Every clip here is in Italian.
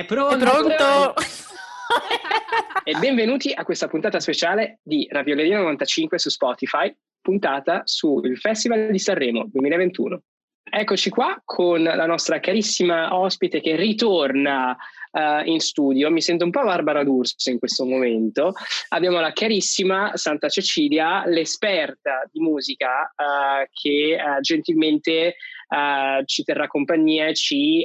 È pronto! È pronto! e benvenuti a questa puntata speciale di Ravioleria 95 su Spotify, puntata sul Festival di Sanremo 2021. Eccoci qua con la nostra carissima ospite che ritorna uh, in studio. Mi sento un po' Barbara D'Urso in questo momento. Abbiamo la carissima Santa Cecilia, l'esperta di musica uh, che uh, gentilmente ci terrà compagnia e ci,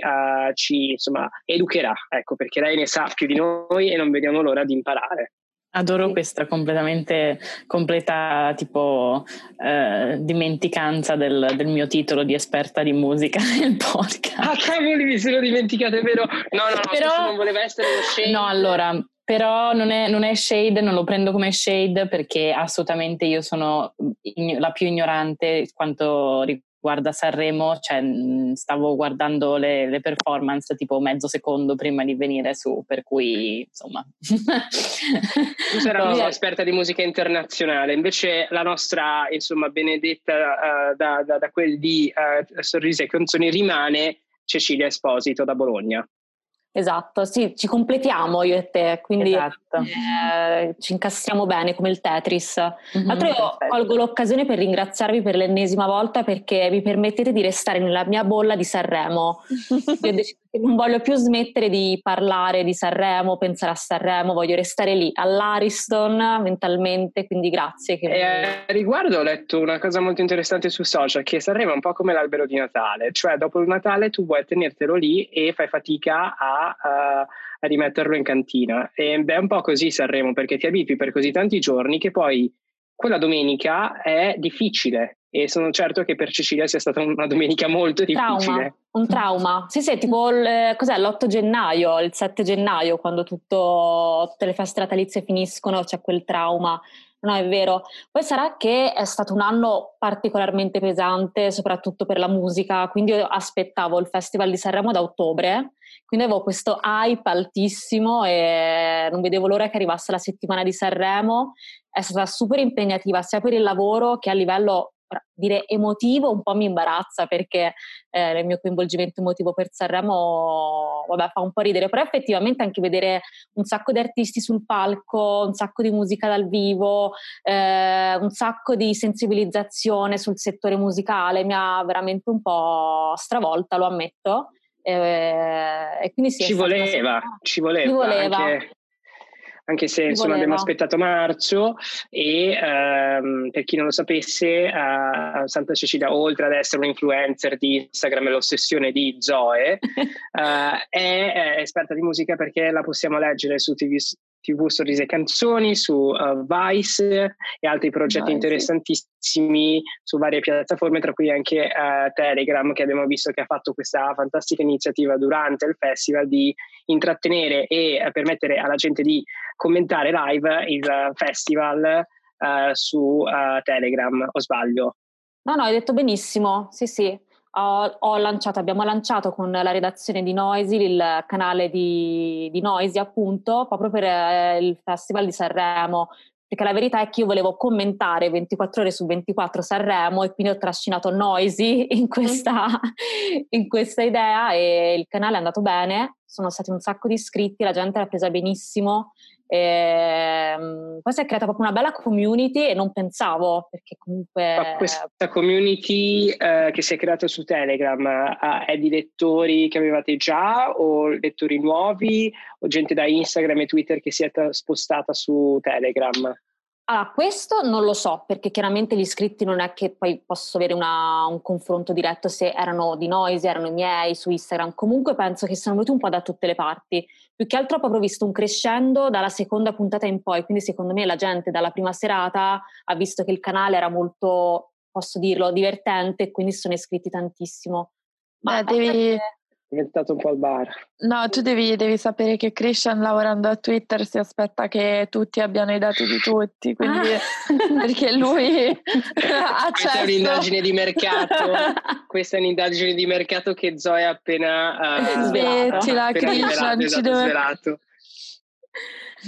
ci insomma, educherà, ecco, perché lei ne sa più di noi e non vediamo l'ora di imparare. Adoro questa completamente completa tipo eh, dimenticanza del, del, mio titolo di esperta di musica nel podcast. Ah, cavoli, mi sono dimenticato, è vero. No, no, no, Però, non voleva essere uno shade. No, allora, però non è, non è, shade, non lo prendo come shade perché assolutamente io sono la più ignorante quanto guarda Sanremo, cioè, stavo guardando le, le, performance tipo mezzo secondo prima di venire su, per cui insomma. tu sarai no. esperta di musica internazionale, invece la nostra insomma benedetta uh, da, da, da, quel di uh, Sorrisi e Canzoni rimane Cecilia Esposito da Bologna. Esatto, sì, ci completiamo io e te, quindi esatto. eh, ci incastriamo bene come il Tetris. Mm-hmm, Altro io colgo l'occasione per ringraziarvi per l'ennesima volta perché mi permettete di restare nella mia bolla di Sanremo. io ho deciso non voglio più smettere di parlare di Sanremo, pensare a Sanremo, voglio restare lì all'Ariston mentalmente, quindi grazie. Che... Eh, riguardo ho letto una cosa molto interessante su social, che Sanremo è un po' come l'albero di Natale, cioè dopo il Natale tu vuoi tenertelo lì e fai fatica a a, a rimetterlo in cantina. E è un po' così Sanremo, perché ti abitui per così tanti giorni che poi quella domenica è difficile e sono certo che per Cecilia sia stata una domenica molto difficile. Trauma, un trauma. Sì, sì, tipo il, cos'è, l'8 gennaio, il 7 gennaio, quando tutto, tutte le feste natalizie finiscono, c'è quel trauma. No, è vero. Poi sarà che è stato un anno particolarmente pesante, soprattutto per la musica, quindi io aspettavo il Festival di Sanremo da ottobre quindi avevo questo hype altissimo e non vedevo l'ora che arrivasse la settimana di Sanremo. È stata super impegnativa sia per il lavoro che a livello dire emotivo un po' mi imbarazza perché eh, il mio coinvolgimento emotivo per Sanremo vabbè, fa un po' ridere, però effettivamente anche vedere un sacco di artisti sul palco, un sacco di musica dal vivo, eh, un sacco di sensibilizzazione sul settore musicale mi ha veramente un po' stravolta, lo ammetto. Eh, e quindi sì, ci, voleva, ci voleva, ci voleva, anche, anche se insomma abbiamo aspettato marzo e ehm, per chi non lo sapesse uh, Santa Cecilia oltre ad essere un influencer di Instagram e l'ossessione di Zoe uh, è, è, esperta di musica perché la possiamo leggere su TV, TV Sorrisi e Canzoni, su uh, Vice e altri progetti Vice. interessantissimi su varie piattaforme, tra cui anche uh, Telegram, che abbiamo visto che ha fatto questa fantastica iniziativa durante il festival di intrattenere e uh, permettere alla gente di commentare live il festival su Telegram, o sbaglio? No, no, hai detto benissimo, sì, sì ho, ho lanciato, abbiamo lanciato con la redazione di Noisy il canale di, di Noisy appunto proprio per eh, il Festival di Sanremo. Perché la verità è che io volevo commentare 24 ore su 24 Sanremo e quindi ho trascinato Noisy in questa, in questa idea e il canale è andato bene, sono stati un sacco di iscritti, la gente l'ha presa benissimo e, ehm, poi si è creata proprio una bella community e non pensavo perché comunque... Ma questa community eh, che si è creata su Telegram eh, è di lettori che avevate già o lettori nuovi o gente da Instagram e Twitter che si è spostata su Telegram? Allora, questo non lo so, perché chiaramente gli iscritti non è che poi posso avere una, un confronto diretto se erano di noi, se erano i miei su Instagram. Comunque penso che siano venuti un po' da tutte le parti. Più che altro ho proprio visto un crescendo dalla seconda puntata in poi, quindi secondo me la gente dalla prima serata ha visto che il canale era molto, posso dirlo, divertente e quindi sono iscritti tantissimo. Ma Beh, devi, diventato un po' il bar. No, tu devi, devi, sapere che Christian lavorando a Twitter si aspetta che tutti abbiano i dati di tutti, quindi ah. perché lui ha Questa è un'indagine di mercato, questa è un'indagine di mercato che Zoe ha appena uh, Smettila, Christian, ci deve... svelato.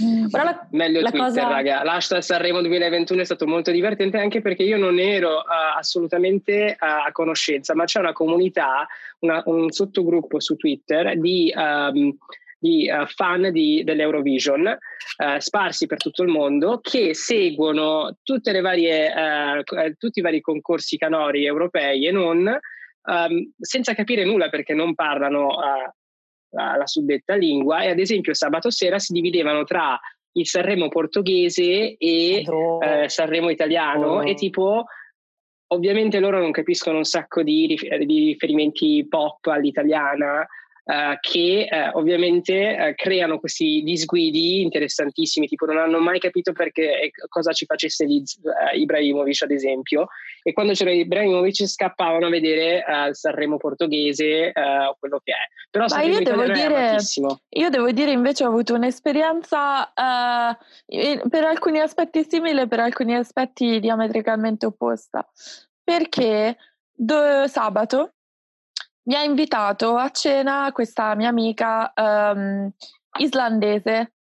Mm. Però la, Meglio la Twitter, cosa... raga. L'hashtag Sanremo 2021 è stato molto divertente anche perché io non ero uh, assolutamente uh, a conoscenza, ma c'è una comunità, una, un sottogruppo su Twitter di um, di uh, fan di, dell'Eurovision uh, sparsi per tutto il mondo che seguono varie, uh, tutti i vari concorsi canori europei e non um, senza capire nulla perché non parlano la, la suddetta lingua e ad esempio sabato sera si dividevano tra il Sanremo portoghese e oh. Sanremo italiano oh. e tipo ovviamente loro non capiscono un sacco di, di riferimenti pop all'italiana Uh, che uh, ovviamente uh, creano questi disguidi interessantissimi, tipo non hanno mai capito perché cosa ci facesse lì, Ibrahimovic ad esempio, e quando c'era Ibrahimovic scappavano a vedere il Sanremo portoghese o quello che è. Però Ma io devo, dire, io devo dire invece ho avuto un'esperienza per alcuni aspetti simile, per alcuni aspetti diametricalmente opposta, perché do, sabato mi ha invitato a cena questa mia amica um, islandese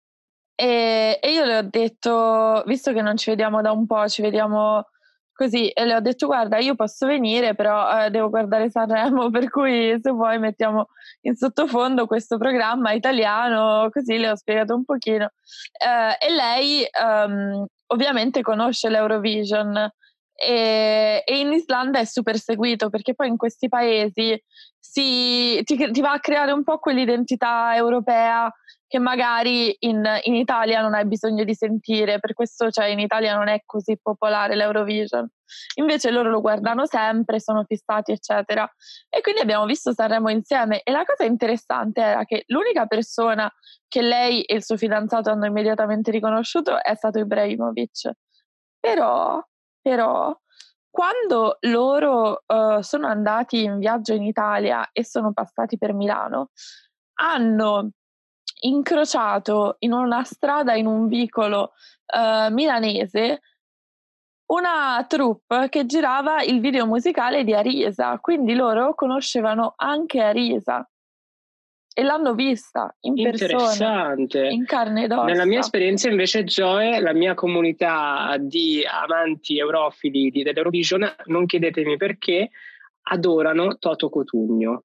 e, e, io le ho detto, visto che non ci vediamo da un po', ci vediamo così, e le ho detto guarda io posso venire però eh, devo guardare Sanremo, per cui se vuoi mettiamo in sottofondo questo programma italiano, così le ho spiegato un pochino. Eh, e lei um, ovviamente conosce l'Eurovision. E, e, in Islanda è super seguito perché poi in questi paesi si, ti, ti, va a creare un po' quell'identità europea che magari in, in, Italia non hai bisogno di sentire, per questo cioè, in Italia non è così popolare l'Eurovision. Invece loro lo guardano sempre, sono fissati, eccetera. E quindi abbiamo visto Sanremo insieme. E la cosa interessante era che l'unica persona che lei e il suo fidanzato hanno immediatamente riconosciuto è stato Ibrahimovic. Però, però quando loro uh, sono andati in viaggio in Italia e sono passati per Milano, hanno incrociato in una strada, in un vicolo uh, milanese, una troupe che girava il video musicale di Arisa, quindi loro conoscevano anche Arisa e l'hanno vista in persona, in carne ed ossa. Nella mia esperienza invece Joe, la mia comunità di amanti eurofili di dell'Eurovision, non chiedetemi perché, adorano Toto Cotugno.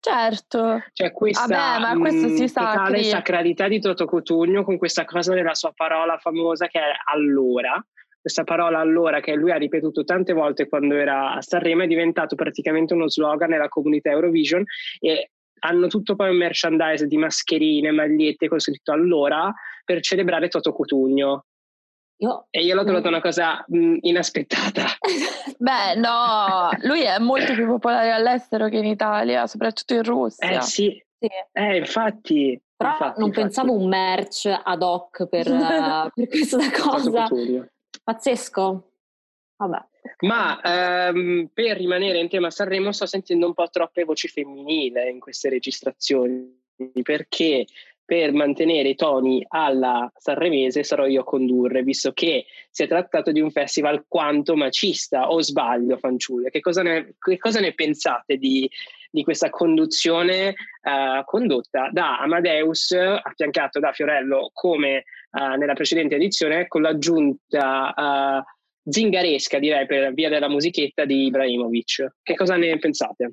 Certo. C'è questa Vabbè, ma questo si sa, totale sacralità di Toto Cotugno con questa cosa della sua parola famosa che è allora. Questa parola allora che lui ha ripetuto tante volte quando era a Sanremo è diventato praticamente uno slogan nella comunità Eurovision e hanno tutto poi un merchandise di mascherine, magliette con scritto allora per celebrare Toto Cutugno. Io, e io l'ho trovata una cosa mh, inaspettata. Beh, no, lui è molto più popolare all'estero che in Italia, soprattutto in Russia. Eh sì, sì. Eh, infatti. Però infatti, non infatti. pensavo un merch ad hoc per, uh, per questa cosa. Pazzesco. Vabbè. Ma ehm, per rimanere in tema Sanremo sto sentendo un po' troppe voci femminili in queste registrazioni perché per mantenere i toni alla sanremese sarò io a condurre, visto che si è trattato di un festival quanto macista, o sbaglio fanciulle? Che cosa ne, che cosa ne pensate di, di, questa conduzione uh, condotta da Amadeus, affiancato da Fiorello come uh, nella precedente edizione, con l'aggiunta... Uh, zingaresca, direi, per via della musichetta di Ibrahimovic. Che cosa ne pensate?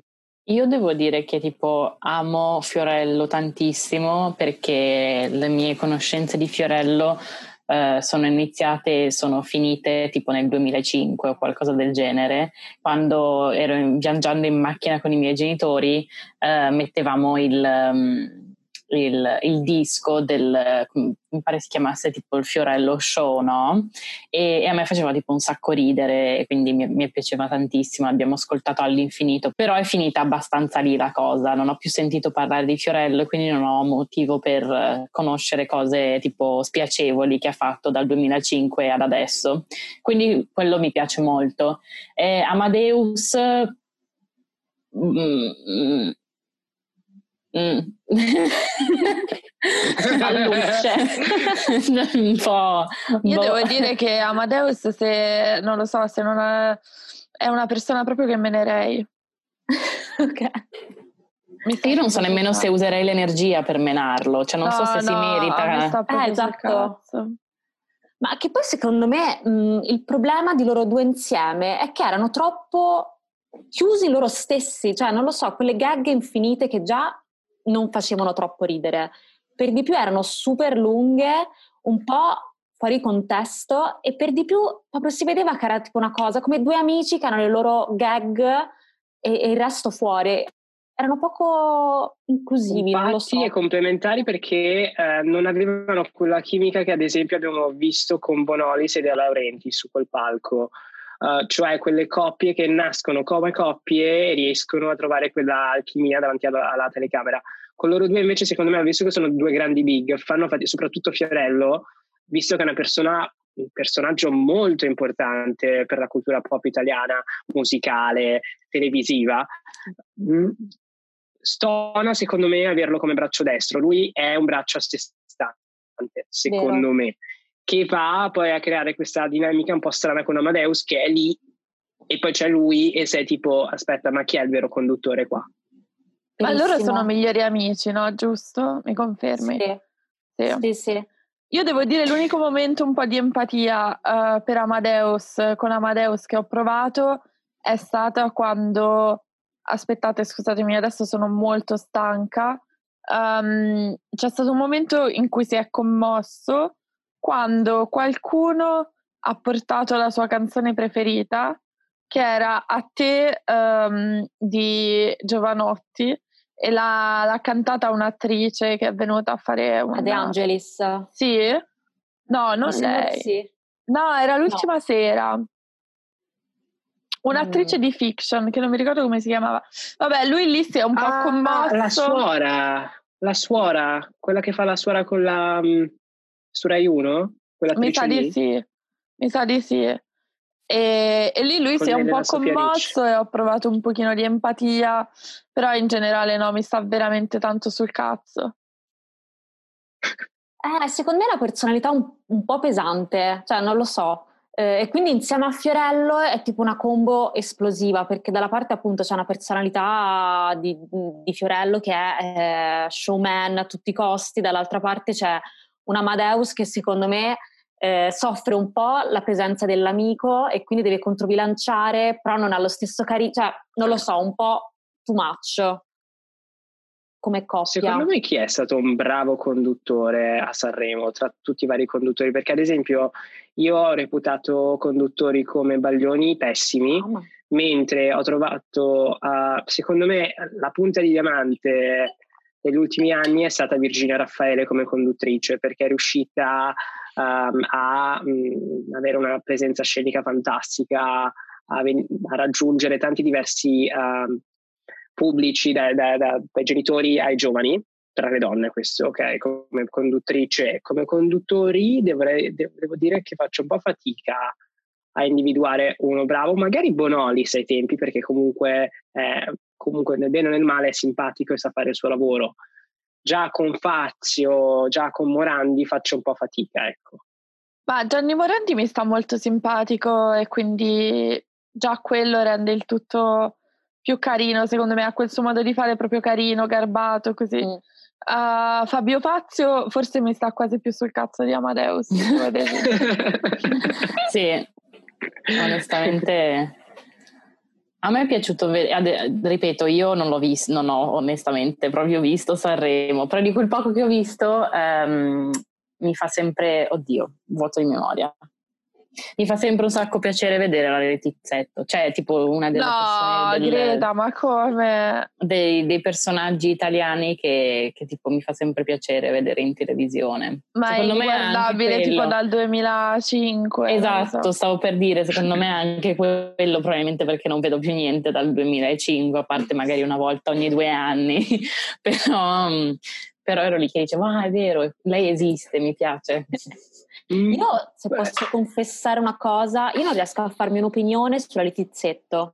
Io devo dire che tipo amo Fiorello tantissimo perché le mie conoscenze di Fiorello eh, sono iniziate e sono finite tipo nel 2005 o qualcosa del genere. Quando ero viaggiando in macchina con i miei genitori eh, mettevamo il... Um, il, il, disco del, mi pare si chiamasse tipo il Fiorello Show, no? E, e a me faceva tipo un sacco ridere, quindi mi, mi, piaceva tantissimo, l'abbiamo ascoltato all'infinito, però è finita abbastanza lì la cosa, non ho più sentito parlare di Fiorello quindi non ho motivo per conoscere cose tipo spiacevoli che ha fatto dal 2005 ad adesso, quindi quello mi piace molto. Eh, Amadeus... Mm, mm, Mm. un po'. Io boh. devo dire che Amadeus, se non lo so, se non è, è una persona proprio che menerei. ok. Io non so nemmeno se userei l'energia per menarlo, cioè non no, so se no, si merita. Eh, esatto. Ma che poi secondo me mh, il problema di loro due insieme è che erano troppo chiusi loro stessi, cioè non lo so, quelle gag infinite che già non facevano troppo ridere. per di più erano super lunghe, un po' fuori contesto e per di più proprio si vedeva che era tipo una cosa come due amici che hanno le loro gag e, e il resto fuori. Erano poco inclusivi. Infatti so. e complementari perché eh, non avevano quella chimica che ad esempio abbiamo visto con Bonolis e De Laurenti su quel palco. Uh, cioè quelle coppie che nascono come coppie e riescono a trovare quella alchimia davanti alla, alla telecamera. Con loro due invece secondo me, visto che sono due grandi big, fanno soprattutto Fiorello, visto che è una persona un personaggio molto importante per la cultura pop italiana, musicale, televisiva. Mm, stona, secondo me, averlo come braccio destro. Lui è un braccio a sé stante, secondo Vero. me, che va poi a creare questa dinamica un po' strana con Amadeus che è lì e poi c'è lui e sei tipo, aspetta, ma chi è il vero conduttore qua? Ma loro sono migliori amici, no? Giusto? Mi confermi? Sì. Sì, sì. sì. Io devo dire l'unico momento un po' di empatia uh, per Amadeus, con Amadeus che ho provato è stata quando, aspettate scusatemi adesso sono molto stanca, um, c'è stato un momento in cui si è commosso quando qualcuno ha portato la sua canzone preferita che era A te um, di Giovanotti e l'ha, l'ha cantata un'attrice che è venuta a fare una... De Angelis. Sì? No, non Mi lei. Sì. No, era l'ultima no. sera. Un'attrice mm. di fiction che non mi ricordo come si chiamava. Vabbè, lui lì si è un po' ah, commosso. La suora, la suora, quella che fa la suora con la um, su Rai 1? Mi sa di sì. Mi sa di sì. E, e lì lui si è un po' commosso e ho provato un pochino di empatia, però in generale no, mi sta veramente tanto sul cazzo. Eh, secondo me è una personalità un, un po' pesante, cioè non lo so. Eh, e quindi insieme a Fiorello è tipo una combo esplosiva, perché dalla parte appunto c'è una personalità di, di Fiorello che è eh, showman a tutti i costi, dall'altra parte c'è un Amadeus che secondo me eh, soffre un po' la presenza dell'amico e quindi deve controbilanciare, però non ha lo stesso carisma, cioè non lo so, un po' too much come coppia. Secondo me chi è stato un bravo conduttore a Sanremo tra tutti i vari conduttori? Perché ad esempio io ho reputato conduttori come Baglioni pessimi, oh, mentre ho trovato, uh, secondo me, la punta di diamante negli ultimi anni è stata Virginia Raffaele come conduttrice perché è riuscita um, a um, avere una presenza scenica fantastica, a, ven- a raggiungere tanti diversi um, pubblici da, da, da, dai genitori ai giovani, tra le donne questo, ok, come conduttrice, come conduttori dovrei, devo dire che faccio un po' fatica a individuare uno bravo, magari Bonolis ai tempi, perché comunque eh, comunque nel bene o nel male è simpatico e sa fare il suo lavoro. Già con Fazio, già con Morandi faccio un po' fatica, ecco. Ma Gianni Morandi mi sta molto simpatico e quindi già quello rende il tutto più carino, secondo me, ha quel suo modo di fare proprio carino, garbato, così. Mm. Uh, Fabio Fazio forse mi sta quasi più sul cazzo di Amadeus. sì, onestamente a me è piaciuto ripeto, io non l'ho visto, non ho onestamente proprio visto Sanremo, però di quel poco che ho visto ehm, mi fa sempre, oddio, vuoto di memoria. Mi fa sempre un sacco piacere vedere la Letizzetto, cioè tipo una delle no, del, Greta, ma come? Dei, dei personaggi italiani che, che, tipo mi fa sempre piacere vedere in televisione. Ma secondo è guardabile tipo dal 2005. Esatto, so. stavo per dire, secondo me anche quello probabilmente perché non vedo più niente dal 2005, a parte magari una volta ogni due anni, però, però ero lì che dicevo, ah è vero, lei esiste, mi piace. Mm. Io, se Beh. posso confessare una cosa, io non riesco a farmi un'opinione sulla Letizzetto.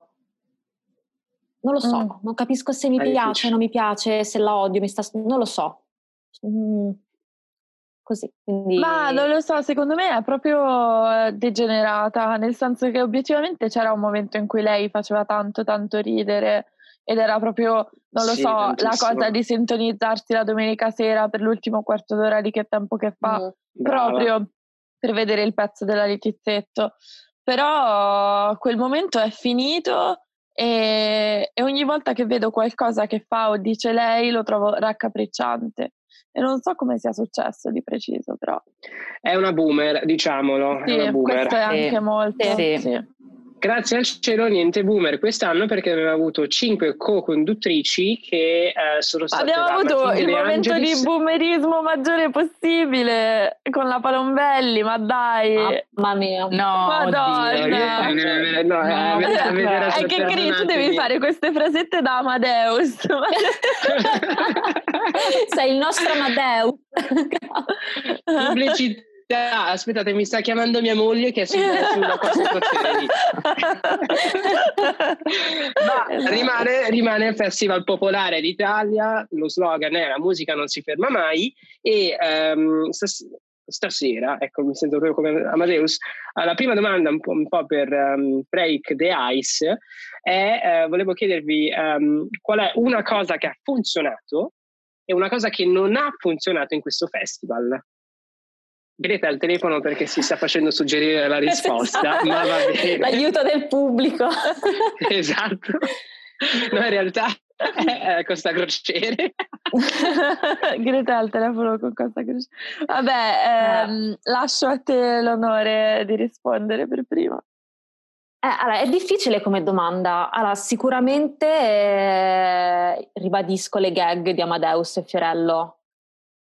Non lo so, mm. non capisco se mi È piace, difficile. non mi piace, se la odio, mi sta... non lo so. Mm. Così, quindi... Ma non lo so, secondo me è proprio eh, degenerata, nel senso che obiettivamente c'era un momento in cui lei faceva tanto, tanto ridere ed era proprio, non lo sì, so, tantissimo. la cosa di sintonizzarsi la domenica sera per l'ultimo quarto d'ora di che tempo che fa, mm. proprio per vedere il pezzo della Letizzetto. Però quel momento è finito e, e, ogni volta che vedo qualcosa che fa o dice lei lo trovo raccapricciante. e non so come sia successo di preciso, però. È una boomer, diciamolo. Sì, è una boomer. questo è anche sì. molto. Sì. sì. Grazie al cielo niente boomer quest'anno perché aveva avuto cinque co-conduttrici che eh, sono state Abbiamo avuto il momento Angelis. di boomerismo maggiore possibile con la Palombelli, ma dai. Mamma mia. No, Madonna. No, no, no, è che Cri, tu devi fare queste frasette da Amadeus. Sei il nostro Amadeus. Pubblicità aspettate, mi sta chiamando mia moglie che è sulla crocieri. Ma esatto. rimane, rimane, il Festival Popolare d'Italia, lo slogan è la musica non si ferma mai e um, stas- stasera, ecco mi sento proprio come Amadeus, la prima domanda un po', un po per um, Break the Ice è, uh, volevo chiedervi um, qual è una cosa che ha funzionato e una cosa che non ha funzionato in questo festival. Greta al telefono perché si sta facendo suggerire la risposta, esatto. ma va bene. L'aiuto del pubblico. esatto. No, in realtà è Costa Crociere. Greta al telefono con Costa Crociere. Vabbè, ehm, lascio a te l'onore di rispondere per prima. Eh, allora, è difficile come domanda. Allora, sicuramente eh, ribadisco le gag di Amadeus e Fiorello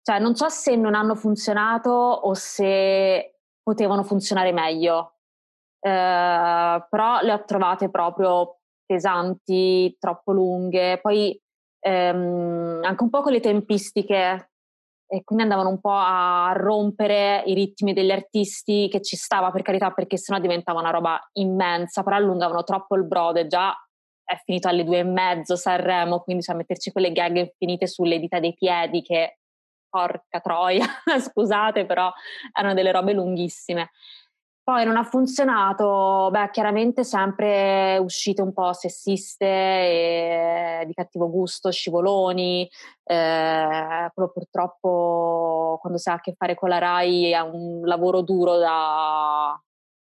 cioè, non so se non hanno funzionato o se potevano funzionare meglio, eh, però le ho trovate proprio pesanti, troppo lunghe, poi ehm, anche un po' con le tempistiche. E quindi andavano un po' a rompere i ritmi degli artisti che ci stava per carità perché sennò diventava una roba immensa, però allungavano troppo il brode, già è finito alle due e mezzo Sanremo, quindi cioè metterci quelle gag infinite sulle dita dei piedi che porca troia, scusate, però erano delle robe lunghissime. Poi non ha funzionato, beh, chiaramente sempre uscite un po' sessiste e di cattivo gusto, scivoloni. Eh, quello purtroppo quando si ha a che fare con la RAI è un lavoro duro da,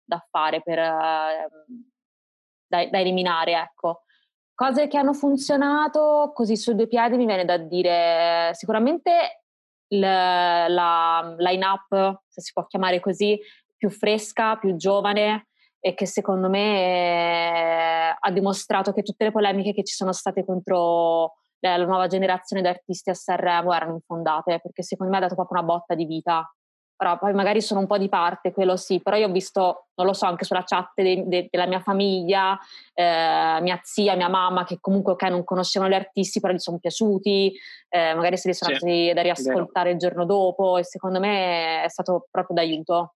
da fare, per, da, da eliminare, ecco. Cose che hanno funzionato così su due piedi mi viene da dire sicuramente la, la line-up, se si può chiamare così, più fresca, più giovane e che secondo me eh, ha dimostrato che tutte le polemiche che ci sono state contro la nuova generazione di artisti a Sanremo erano infondate, perché secondo me ha dato proprio una botta di vita Ora, poi magari sono un po' di parte, quello sì, però io ho visto, non lo so, anche sulla chat de, de, della mia famiglia, eh, mia zia, mia mamma, che comunque okay, non conoscevano gli artisti, però gli sono piaciuti, eh, magari se li sono sì, da riascoltare il giorno dopo. E secondo me è stato proprio d'aiuto.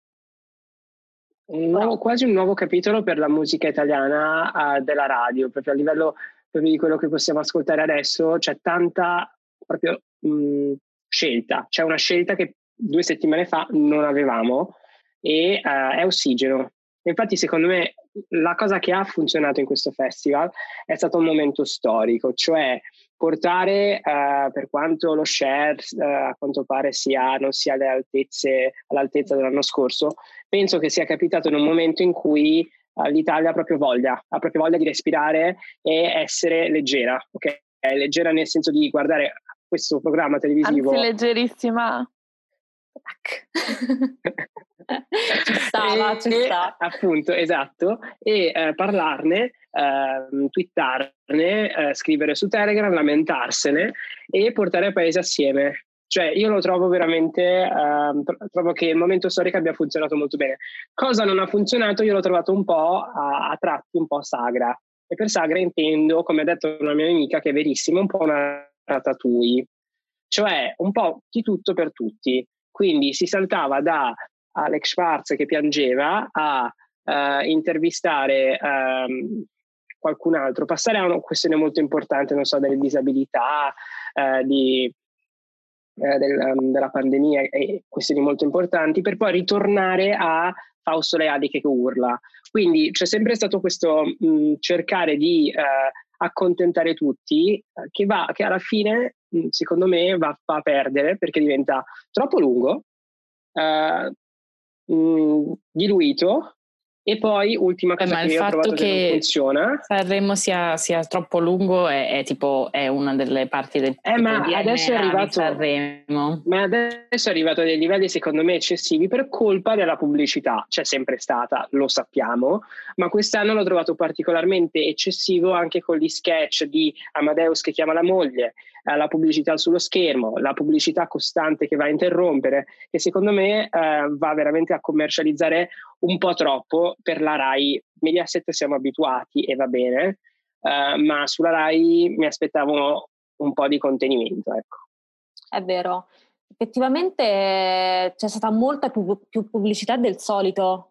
Un nuovo, quasi un nuovo capitolo per la musica italiana uh, della radio, proprio a livello proprio di quello che possiamo ascoltare adesso, c'è tanta proprio mh, scelta, c'è una scelta che due settimane fa non avevamo e uh, è ossigeno. Infatti, secondo me, la cosa che ha funzionato in questo festival è stato un momento storico, cioè portare, uh, per quanto lo share uh, a quanto pare sia, non sia alle altezze, all'altezza dell'anno scorso, penso che sia capitato in un momento in cui l'Italia ha proprio voglia, ha proprio voglia di respirare e essere leggera, ok? Leggera nel senso di guardare questo programma televisivo. Anzi, leggerissima ci stava, ci sta. Appunto, esatto. E eh, parlarne, eh, twittarne, eh, scrivere su Telegram, lamentarsene e portare il paese assieme. Cioè, io lo trovo veramente, ehm, trovo che il momento storico abbia funzionato molto bene. Cosa non ha funzionato, io l'ho trovato un po' a, a tratti, un po' sagra. E per sagra intendo, come ha detto una mia amica, che è verissimo, un po' una ratatouille. Cioè, un po' di tutto per tutti quindi si saltava da Alex Schwarz che piangeva a uh, intervistare um, qualcun altro, passare a una questione molto importante, non so, delle disabilità, uh, di, uh, del, um, della pandemia e questioni molto importanti, per poi ritornare a Fausto Leali che urla. Quindi c'è sempre stato questo mh, cercare di accontentare tutti, che, va, che alla fine secondo me va, va, a perdere perché diventa troppo lungo, eh, mh, mm, diluito E poi, ultima cosa eh, che io ho trovato che, che funziona. Sanremo sia, sia troppo lungo è, è, tipo, è una delle parti del eh, ma adesso è arrivato Sanremo. Ma adesso è arrivato a dei livelli secondo me eccessivi per colpa della pubblicità. C'è sempre stata, lo sappiamo, ma quest'anno l'ho trovato particolarmente eccessivo anche con gli sketch di Amadeus che chiama la moglie, eh, la pubblicità sullo schermo, la pubblicità costante che va a interrompere, che secondo me eh, va veramente a commercializzare un po' troppo per la RAI. Mediaset siamo abituati e va bene, eh, ma sulla RAI mi aspettavo un po' di contenimento. Ecco. È vero, effettivamente c'è stata molta più, più pubblicità del solito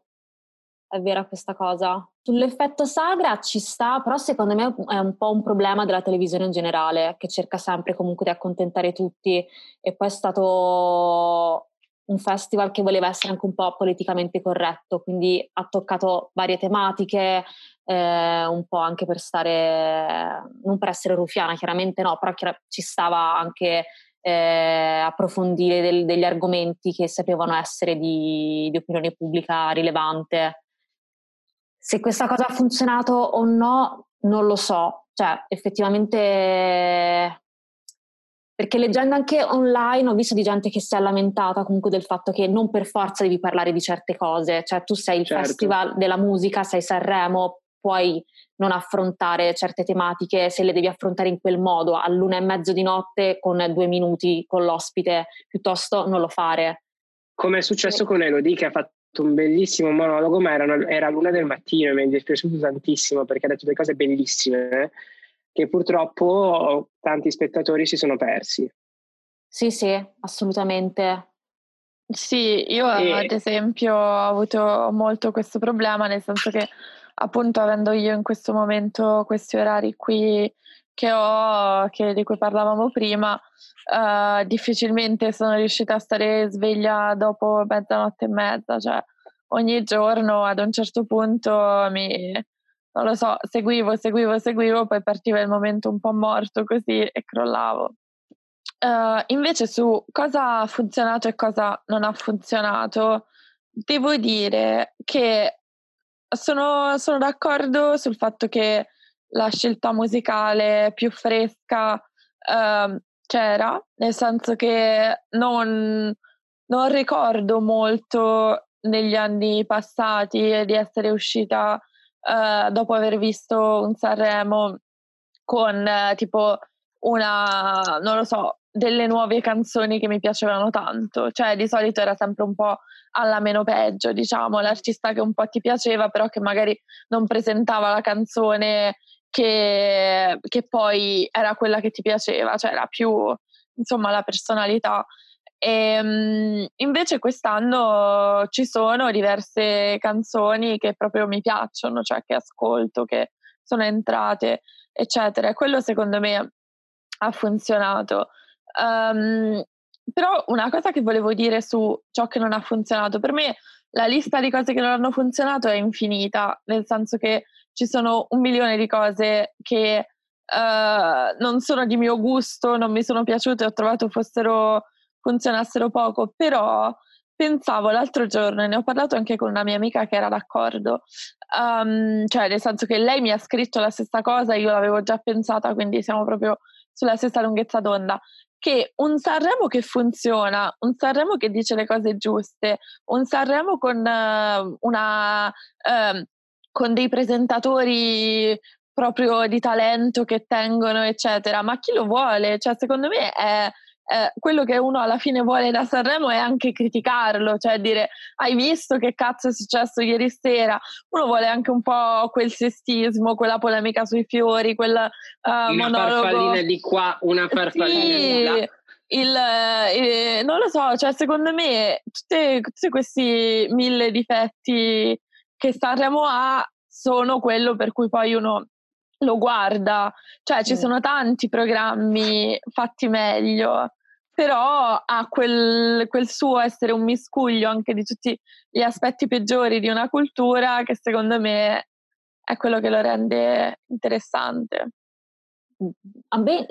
è vera questa cosa. Sull'effetto sagra ci sta, però secondo me è un po' un problema della televisione in generale, che cerca sempre comunque di accontentare tutti e poi è stato un festival che voleva essere anche un po' politicamente corretto, quindi ha toccato varie tematiche, eh, un po' anche per stare, non per essere rufiana, chiaramente no, però ci stava anche eh, approfondire del, degli argomenti che sapevano essere di, di opinione pubblica rilevante. Se questa cosa ha funzionato o no, non lo so. Cioè, effettivamente perché leggendo anche online ho visto di gente che si è lamentata comunque del fatto che non per forza devi parlare di certe cose, cioè tu sei il certo. festival della musica, sei Sanremo, puoi non affrontare certe tematiche se le devi affrontare in quel modo, all'una e mezzo di notte con due minuti con l'ospite, piuttosto non lo fare. Come è successo con Elodie che ha fatto un bellissimo monologo, ma era, una, era l'una del mattino e mi è dispiaciuto tantissimo perché ha detto delle cose bellissime che purtroppo tanti spettatori si sono persi. Sì, sì, assolutamente. Sì, io e... ad esempio ho avuto molto questo problema, nel senso che appunto avendo io in questo momento questi orari qui che ho, che, di cui parlavamo prima, uh, difficilmente sono riuscita a stare sveglia dopo mezzanotte e mezza, cioè ogni giorno ad un certo punto mi, non lo so, seguivo, seguivo, seguivo, poi partiva il momento un po' morto così e crollavo. Uh, invece su cosa ha funzionato e cosa non ha funzionato, devo dire che sono, sono d'accordo sul fatto che la scelta musicale più fresca uh, c'era, nel senso che non, non ricordo molto negli anni passati di essere uscita uh, dopo aver visto un Sanremo con uh, tipo una, non lo so, delle nuove canzoni che mi piacevano tanto, cioè di solito era sempre un po' alla meno peggio, diciamo, l'artista che un po' ti piaceva, però che magari non presentava la canzone che, che poi era quella che ti piaceva, cioè era più insomma la personalità. E, ehm, invece quest'anno ci sono diverse canzoni che proprio mi piacciono, cioè che ascolto, che sono entrate, eccetera. Quello secondo me ha funzionato. Um, però una cosa che volevo dire su ciò che non ha funzionato, per me la lista di cose che non hanno funzionato è infinita, nel senso che ci sono un milione di cose che uh, non sono di mio gusto, non mi sono piaciute, ho trovato fossero funzionassero poco, però pensavo l'altro giorno, e ne ho parlato anche con una mia amica che era d'accordo, um, cioè nel senso che lei mi ha scritto la stessa cosa, io l'avevo già pensata, quindi siamo proprio sulla stessa lunghezza d'onda, che un Sanremo che funziona, un Sanremo che dice le cose giuste, un Sanremo con uh, una... Uh, con dei presentatori proprio di talento che tengono, eccetera, ma chi lo vuole? Cioè, secondo me è eh, quello che uno alla fine vuole da Sanremo è anche criticarlo, cioè dire hai visto che cazzo è successo ieri sera? Uno vuole anche un po' quel sestismo, quella polemica sui fiori, quel uh, una monologo. farfallina di qua, una farfallina sì. di là. Il, eh, non lo so, cioè secondo me tutti questi mille difetti che Sanremo ha sono quello per cui poi uno lo guarda, cioè ci sono tanti programmi fatti meglio, però ha quel, quel, suo essere un miscuglio anche di tutti gli aspetti peggiori di una cultura che secondo me è quello che lo rende interessante. A me,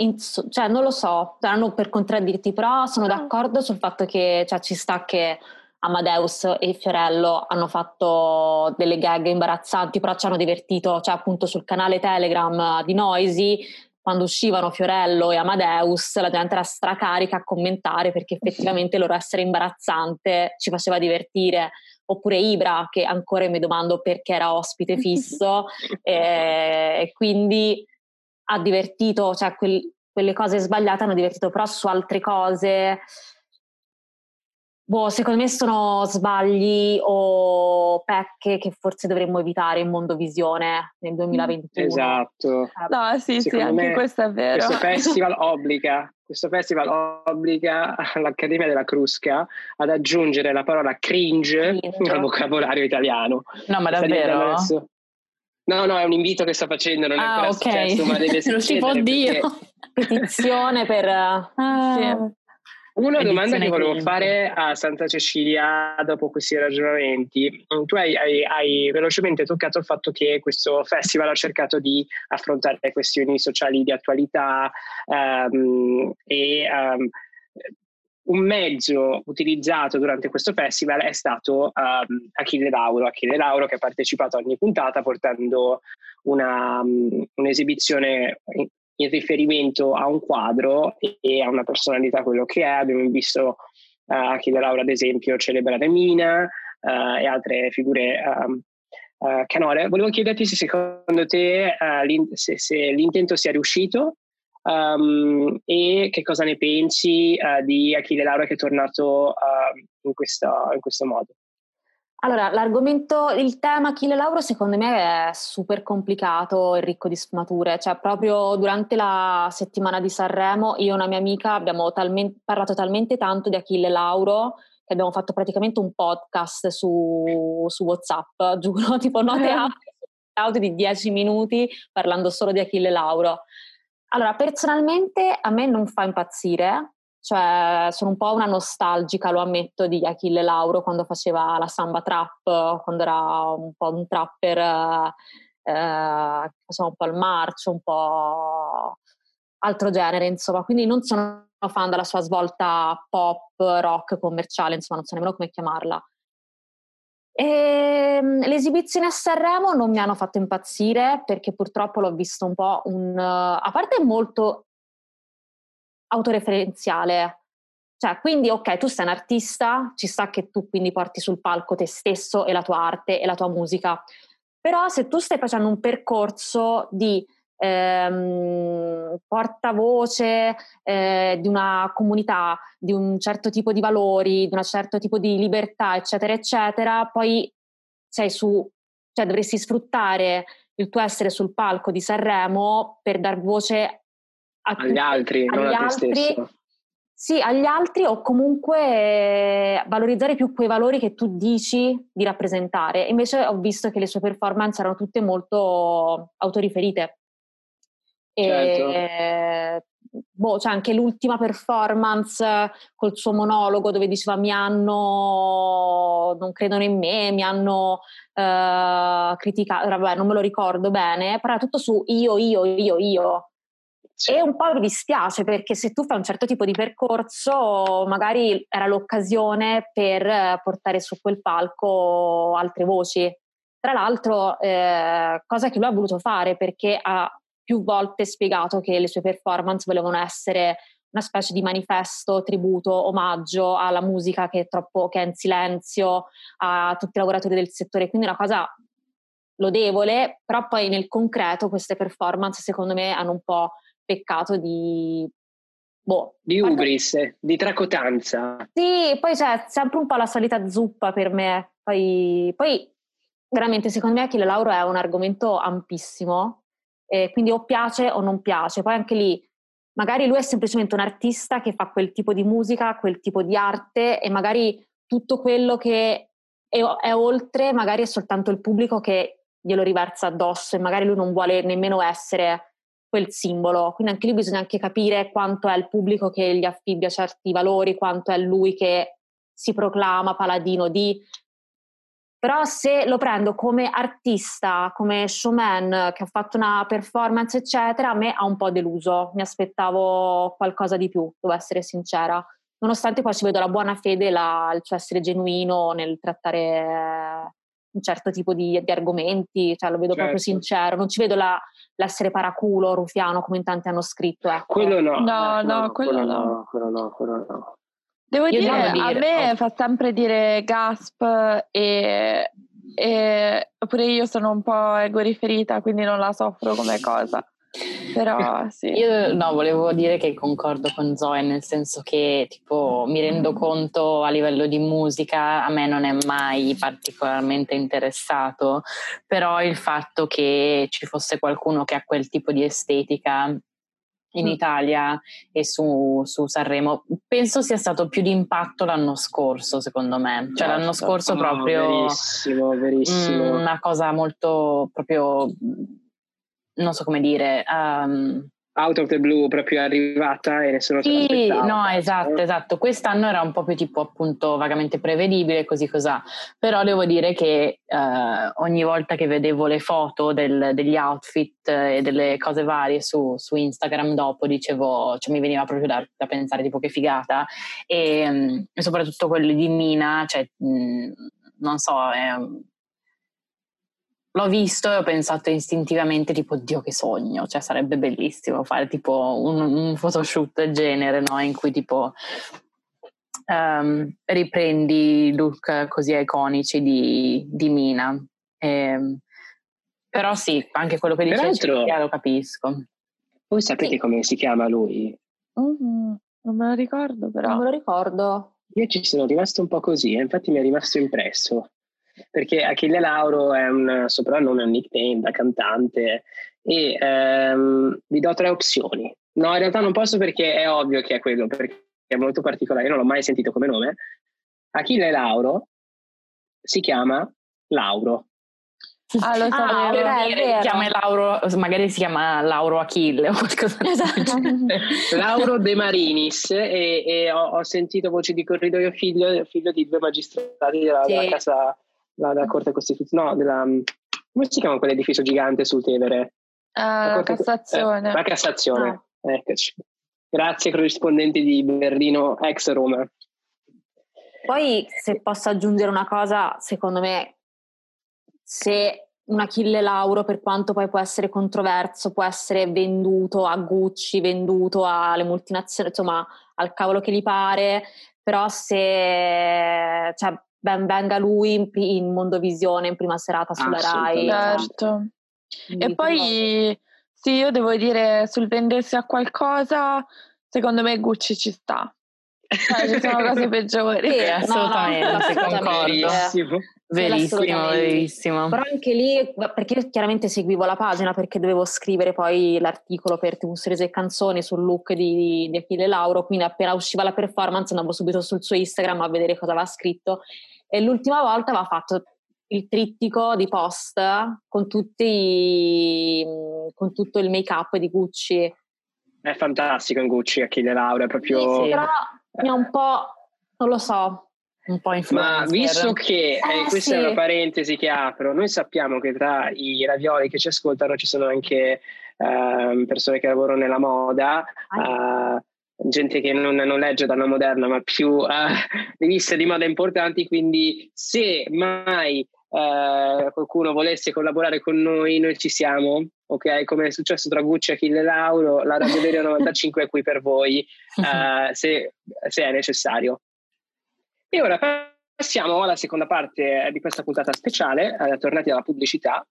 cioè, non lo so, non per contraddirti, però sono ah. d'accordo sul fatto che cioè, ci sta che Amadeus e Fiorello hanno fatto delle gag imbarazzanti, però ci hanno divertito, cioè appunto sul canale Telegram di Noisy, quando uscivano Fiorello e Amadeus, la gente era stracarica a commentare perché effettivamente loro essere imbarazzante ci faceva divertire. Oppure Ibra, che ancora mi domando perché era ospite fisso, e quindi ha divertito, cioè quel, quelle cose sbagliate hanno divertito, però su altre cose Boh, secondo me sono sbagli o pecche che forse dovremmo evitare in Mondovisione nel 2021. Esatto. No, sì, secondo sì, anche questo è vero. Questo festival obbliga, questo festival obbliga l'Accademia della Crusca ad aggiungere la parola cringe, al vocabolario italiano. No, ma davvero? No, no, è un invito che sto facendo, non è ah, ancora okay. successo, ma deve Non si può dire. Petizione per... Ah, sì. Una domanda che volevo fare a Santa Cecilia dopo questi ragionamenti, tu hai, hai, hai, velocemente toccato il fatto che questo festival ha cercato di affrontare questioni sociali di attualità um, e um, un mezzo utilizzato durante questo festival è stato um, Achille Lauro, Achille Lauro che ha partecipato a ogni puntata portando una, um, un'esibizione in riferimento a un quadro e a una personalità quello che è. Abbiamo visto uh, Achille Laura, ad esempio, celebrare Mina uh, e altre figure um, uh, canore. Volevo chiederti se secondo te uh, se, se, l'intento sia riuscito um, e che cosa ne pensi di Achille Laura che è tornato in, questa, in questo modo. Allora, l'argomento, il tema Achille Lauro secondo me è super complicato e ricco di sfumature, cioè proprio durante la settimana di Sanremo io e una mia amica abbiamo talmente, parlato talmente tanto di Achille Lauro che abbiamo fatto praticamente un podcast su, su Whatsapp, giuro, tipo note audio di 10 minuti parlando solo di Achille Lauro. Allora, personalmente a me non fa impazzire, cioè, sono un po' una nostalgica, lo ammetto, di Achille Lauro quando faceva la samba trap, quando era un po' un trapper, eh, faceva un po' il marcio, un po' altro genere, insomma. Quindi non sono fan della sua svolta pop, rock, commerciale, insomma, non so nemmeno come chiamarla. E, ehm, le esibizioni a Sanremo non mi hanno fatto impazzire perché purtroppo l'ho visto un po' un... a parte molto autoreferenziale. Cioè, quindi, ok, tu sei un artista, ci sta che tu quindi porti sul palco te stesso e la tua arte e la tua musica. Però se tu stai facendo un percorso di ehm, portavoce eh, di una comunità, di un certo tipo di valori, di un certo tipo di libertà, eccetera, eccetera, poi sei su, cioè dovresti sfruttare il tuo essere sul palco di Sanremo per dar voce agli altri, agli non a altri, te stesso. Sì, agli altri o comunque valorizzare più quei valori che tu dici di rappresentare. Invece ho visto che le sue performance erano tutte molto autoriferite. Certo. E, boh, c'è anche l'ultima performance col suo monologo dove diceva mi hanno, non credono in me, mi hanno uh, criticato, vabbè non me lo ricordo bene, però era tutto su io, io, io, io. E un po' mi dispiace perché se tu fai un certo tipo di percorso, magari era l'occasione per portare su quel palco altre voci. Tra l'altro, eh, cosa che lui ha voluto fare perché ha più volte spiegato che le sue performance volevano essere una specie di manifesto, tributo, omaggio alla musica che è troppo che è in silenzio, a tutti i lavoratori del settore. Quindi una cosa lodevole, però poi nel concreto queste performance secondo me hanno un po' peccato di... Boh, di ubris, parte... di tracotanza. Sì, poi c'è sempre un po' la solita zuppa per me. Poi, poi veramente secondo me Achille Lauro è un argomento ampissimo, eh, quindi o piace o non piace. Poi anche lì, magari lui è semplicemente un artista che fa quel tipo di musica, quel tipo di arte e magari tutto quello che è, è oltre, magari è soltanto il pubblico che glielo riversa addosso e magari lui non vuole nemmeno essere quel simbolo. Quindi anche lì bisogna anche capire quanto è il pubblico che gli affibbia certi valori, quanto è lui che si proclama paladino di. Però se lo prendo come artista, come showman che ha fatto una performance, eccetera, a me ha un po' deluso. Mi aspettavo qualcosa di più, devo essere sincera. nonostante poi ci vedo la buona fede, la, suo essere genuino nel trattare un certo tipo di, di argomenti, cioè lo vedo certo. proprio sincero, non ci vedo la, l'essere paraculo, rufiano come in tanti hanno scritto. Ecco. Quello no. No, no, no quello, quello, no. quello no, quello no. Devo dire, dire, a me oh. fa sempre dire gasp e, e pure io sono un po' ego riferita, quindi non la soffro come cosa. Però sì. Io no, volevo dire che concordo con Zoe, nel senso che tipo mi rendo conto a livello di musica a me non è mai particolarmente interessato, però il fatto che ci fosse qualcuno che ha quel tipo di estetica in mm. Italia e su, su, Sanremo. Penso sia stato più di impatto l'anno scorso, secondo me. Cioè, certo. l'anno scorso no, proprio. Verissimo, verissimo. Una cosa molto proprio non so come dire, um, out of the blue proprio arrivata e nessuno sì, se no esatto esatto. Quest'anno era un po' più tipo appunto vagamente prevedibile così cos'ha. Però devo dire che uh, ogni volta che vedevo le foto del, degli outfit e delle cose varie su, su Instagram dopo dicevo cioè mi veniva proprio da, da pensare tipo che figata. E, um, e soprattutto quelli di Mina cioè mh, mm, non so è, l'ho visto e ho pensato istintivamente tipo Dio che sogno, cioè sarebbe bellissimo fare tipo un, un photoshoot del genere, no? In cui tipo um, riprendi look così iconici di, di Mina. E, ehm, però sì, anche quello che dice Cecilia lo capisco. Voi sapete sì. come si chiama lui? Mm-hmm. Non me lo ricordo però. Non me lo ricordo. Io ci sono rimasto un po' così, eh, infatti mi è rimasto impresso perché Achille Lauro è un soprannome, un nickname da cantante e ehm, vi do tre opzioni. No, in realtà non posso perché è ovvio che è quello, perché è molto particolare, io non l'ho mai sentito come nome. Achille Lauro si chiama Lauro. Ah, lo so, ah, vero, dire, chiama Lauro, magari si chiama Lauro Achille o qualcosa esatto. Lauro De Marinis e, e ho, ho, sentito voci di corridoio figlio, figlio di due magistrati della, sì. della casa la, la Corte Costituzionale, no, della, come si chiama quell'edificio gigante sul Tevere? Uh, la Cassazione. Eh, la Cassazione, ah. eccoci. Grazie corrispondenti di Berlino ex Roma. Poi se posso aggiungere una cosa, secondo me se un Achille Lauro, per quanto poi può essere controverso, può essere venduto a Gucci, venduto alle multinazionali, insomma al cavolo che gli pare, però se cioè, ben venga lui in, in Mondovisione in prima serata sulla Rai. Certo. E poi sì, io devo dire sul vendersi a qualcosa, secondo me Gucci ci sta. Cioè, ci sono cose peggiori. Sì, assolutamente, no, no, assolutamente. Verissimo, verissimo. Però anche lì, perché chiaramente seguivo la pagina perché dovevo scrivere poi l'articolo per TV Series e Canzoni sul look di, di Achille Lauro, quindi appena usciva la performance andavo subito sul suo Instagram a vedere cosa aveva scritto e l'ultima volta aveva fatto il trittico di post con, tutti, con tutto il make up di Gucci. È fantastico in Gucci Achille Laura, è proprio... Sì, però mi ha un po', non lo so, un po' influencer. Ma visto che, eh, eh, questa sì. è una parentesi che apro, noi sappiamo che tra i ravioli che ci ascoltano ci sono anche uh, persone che lavorano nella moda, uh, gente che non, non, legge dalla moderna ma più uh, riviste di moda importanti, quindi se mai uh, qualcuno volesse collaborare con noi, noi ci siamo, ok? Come è successo tra Gucci e Achille Lauro, la Radio Valerio 95 è qui per voi uh, se, se, è necessario. E ora passiamo alla seconda parte di questa puntata speciale, uh, tornati alla pubblicità,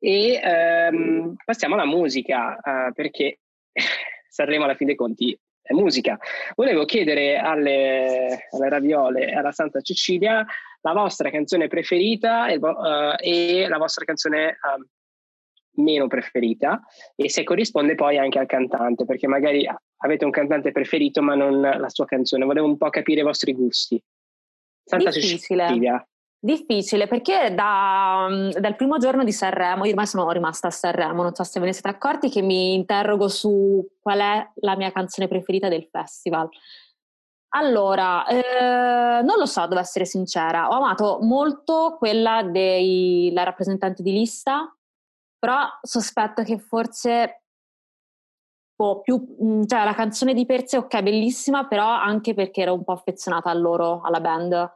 e um, passiamo alla musica, perché Sanremo alla fine dei conti musica. Volevo chiedere alle, alle Raviole e alla Santa Cecilia la vostra canzone preferita e, uh, e la vostra canzone uh, meno preferita e se corrisponde poi anche al cantante, perché magari avete un cantante preferito ma non la sua canzone. Volevo un po' capire i vostri gusti. Santa Difficile. Cecilia. Difficile perché da, mm, dal primo giorno di Sanremo, io ormai sono rimasta a Sanremo, non so se ve ne siete accorti, che mi interrogo su qual è la mia canzone preferita del festival. Allora, eh, non lo so, devo essere sincera, ho amato molto quella della rappresentante di lista, però sospetto che forse po' più, mm, cioè la canzone di per sé ok, bellissima, però anche perché ero un po' affezionata a loro, alla band,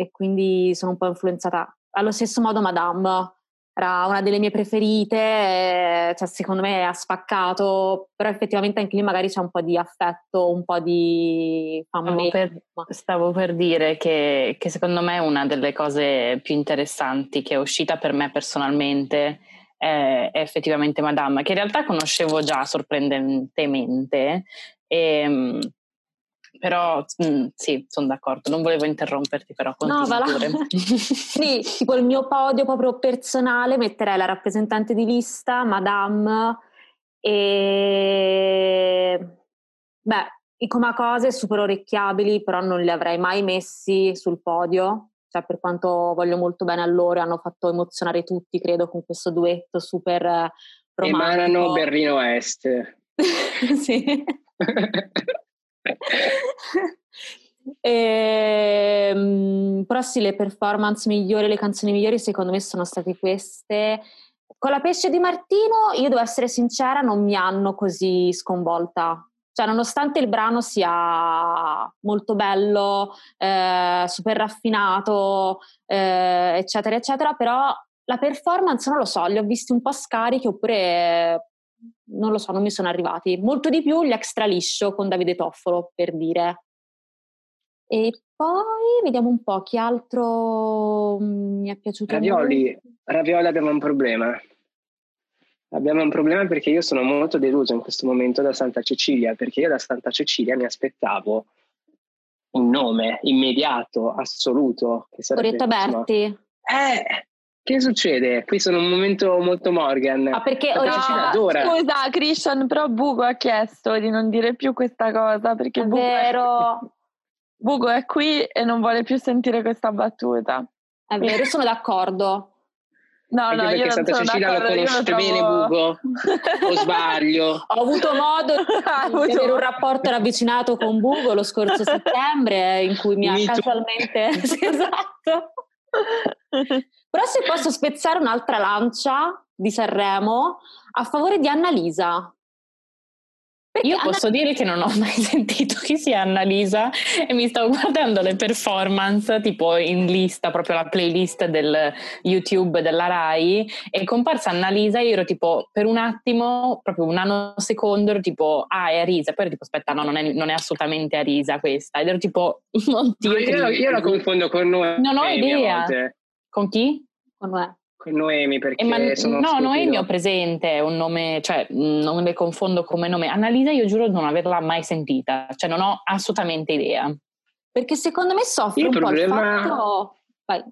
e quindi sono un po' influenzata. Allo stesso modo Madame, era una delle mie preferite, eh, cioè secondo me ha spaccato, però effettivamente anche lì magari c'è un po' di affetto, un po' di stavo per, stavo per dire che, che, secondo me una delle cose più interessanti che è uscita per me personalmente è, è effettivamente Madame, che in realtà conoscevo già sorprendentemente. E, ehm, però mh, mm, sì, sono d'accordo, non volevo interromperti, però no, pure. sì, tipo il mio podio proprio personale metterei la rappresentante di lista, Madame, e beh, i Coma Cose super orecchiabili, però non li avrei mai messi sul podio, cioè per quanto voglio molto bene a loro, hanno fatto emozionare tutti, credo, con questo duetto super eh, romantico. Emanano Berlino Est. sì. e, ehm, però sì, le performance migliori, le canzoni migliori secondo me sono state queste. Con la pesce di Martino, io devo essere sincera, non mi hanno così sconvolta. Cioè, nonostante il brano sia molto bello, eh, super raffinato, eh, eccetera, eccetera, però la performance non lo so, li ho visti un po' scarichi oppure non lo so, non mi sono arrivati. Molto di più gli extra liscio con Davide Toffolo, per dire. E poi vediamo un po' chi altro mm, mi è piaciuto. Ravioli, Ravioli abbiamo un problema. Abbiamo un problema perché io sono molto deluso in questo momento da Santa Cecilia, perché io da Santa Cecilia mi aspettavo un nome immediato, assoluto. Orietta Berti. Eh, che succede? Qui sono un momento molto Morgan. Ma perché no, scusa, Christian, però Bugo ha chiesto di non dire più questa cosa perché Bugo è, Bugo è qui e non vuole più sentire questa battuta. È vero, sono d'accordo. No, no, perché Santa Cecilia lo conosce trovo... bene Bugo, o sbaglio? Ho avuto modo di avere un rapporto ravvicinato con Bugo lo scorso settembre in cui mi ha casualmente... esatto. Però se posso spezzare un'altra lancia di Sanremo a favore di Annalisa. Perché Io Anna... posso dire che non ho mai sentito chi sia Annalisa e mi stavo guardando le performance tipo in lista, proprio la playlist del YouTube della Rai e comparsa Annalisa e io ero tipo per un attimo, proprio un nanosecondo ero tipo ah è Arisa, poi ero tipo aspetta no non è, non è assolutamente Arisa questa ed ero tipo oddio. No, io, io la confondo con noi. Non ho idea. Con chi? Con Noè. Con Noemi perché ma, sono No, Noemi ho presente, è un nome, cioè non le confondo come nome. Annalisa io giuro di non averla mai sentita, cioè non ho assolutamente idea. Perché secondo me soffre il un problema... po' il fatto... Vai.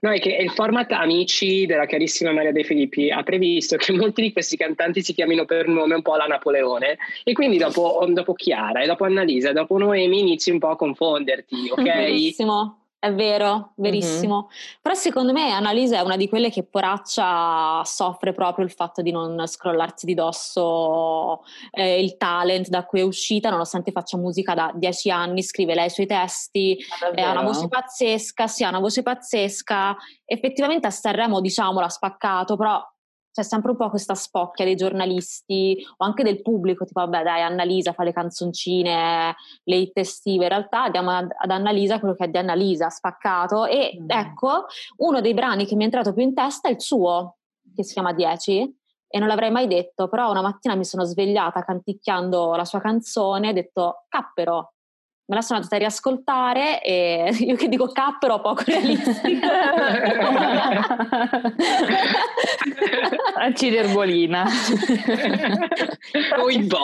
No, è che il format Amici della carissima Maria De Filippi ha previsto che molti di questi cantanti si chiamino per nome un po' alla Napoleone e quindi dopo, dopo Chiara e dopo Annalisa e dopo Noemi inizi un po' a confonderti, ok? Benissimo. È vero, verissimo. Mm-hmm. Però secondo me Annalisa è una di quelle che poraccia soffre proprio il fatto di non scrollarsi di dosso eh, il talent da cui è uscita, nonostante faccia musica da dieci anni, scrive lei i suoi testi, eh, ha una voce pazzesca, sì, ha una voce pazzesca. Effettivamente a Sanremo, diciamo, l'ha spaccato, però c'è sempre un po' questa spocchia dei giornalisti o anche del pubblico, tipo vabbè dai Annalisa fa le canzoncine, le hit estive, in realtà diamo ad, ad Annalisa quello che è di Annalisa, spaccato e mm. ecco uno dei brani che mi è entrato più in testa è il suo, che si chiama 10 e non l'avrei mai detto, però una mattina mi sono svegliata canticchiando la sua canzone e ho detto cappero, me la sono andata a riascoltare e io che dico K però poco realistica Ciderbolina o il bo.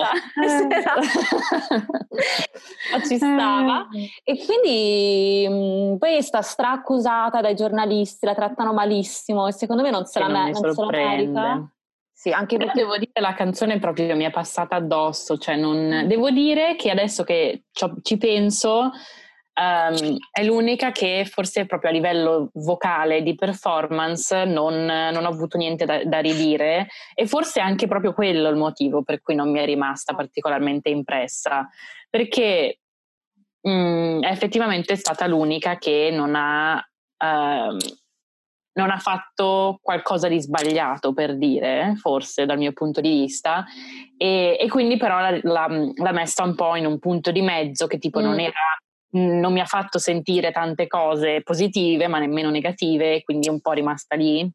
ci stava. E quindi mh, poi è stata straccusata dai giornalisti la trattano malissimo e secondo me non se la, me- non se la merita sì, anche perché devo dire la canzone proprio mi è passata addosso, cioè non... devo dire che adesso che ci penso um, è l'unica che forse proprio a livello vocale di performance non, non ho avuto niente da, da, ridire e forse anche proprio quello il motivo per cui non mi è rimasta particolarmente impressa, perché um, è effettivamente stata l'unica che non ha... Um, non ha fatto qualcosa di sbagliato per dire, forse dal mio punto di vista, e, e quindi però l'ha, l'ha, messa un po' in un punto di mezzo che tipo mm. non era non mi ha fatto sentire tante cose positive ma nemmeno negative quindi è un po' rimasta lì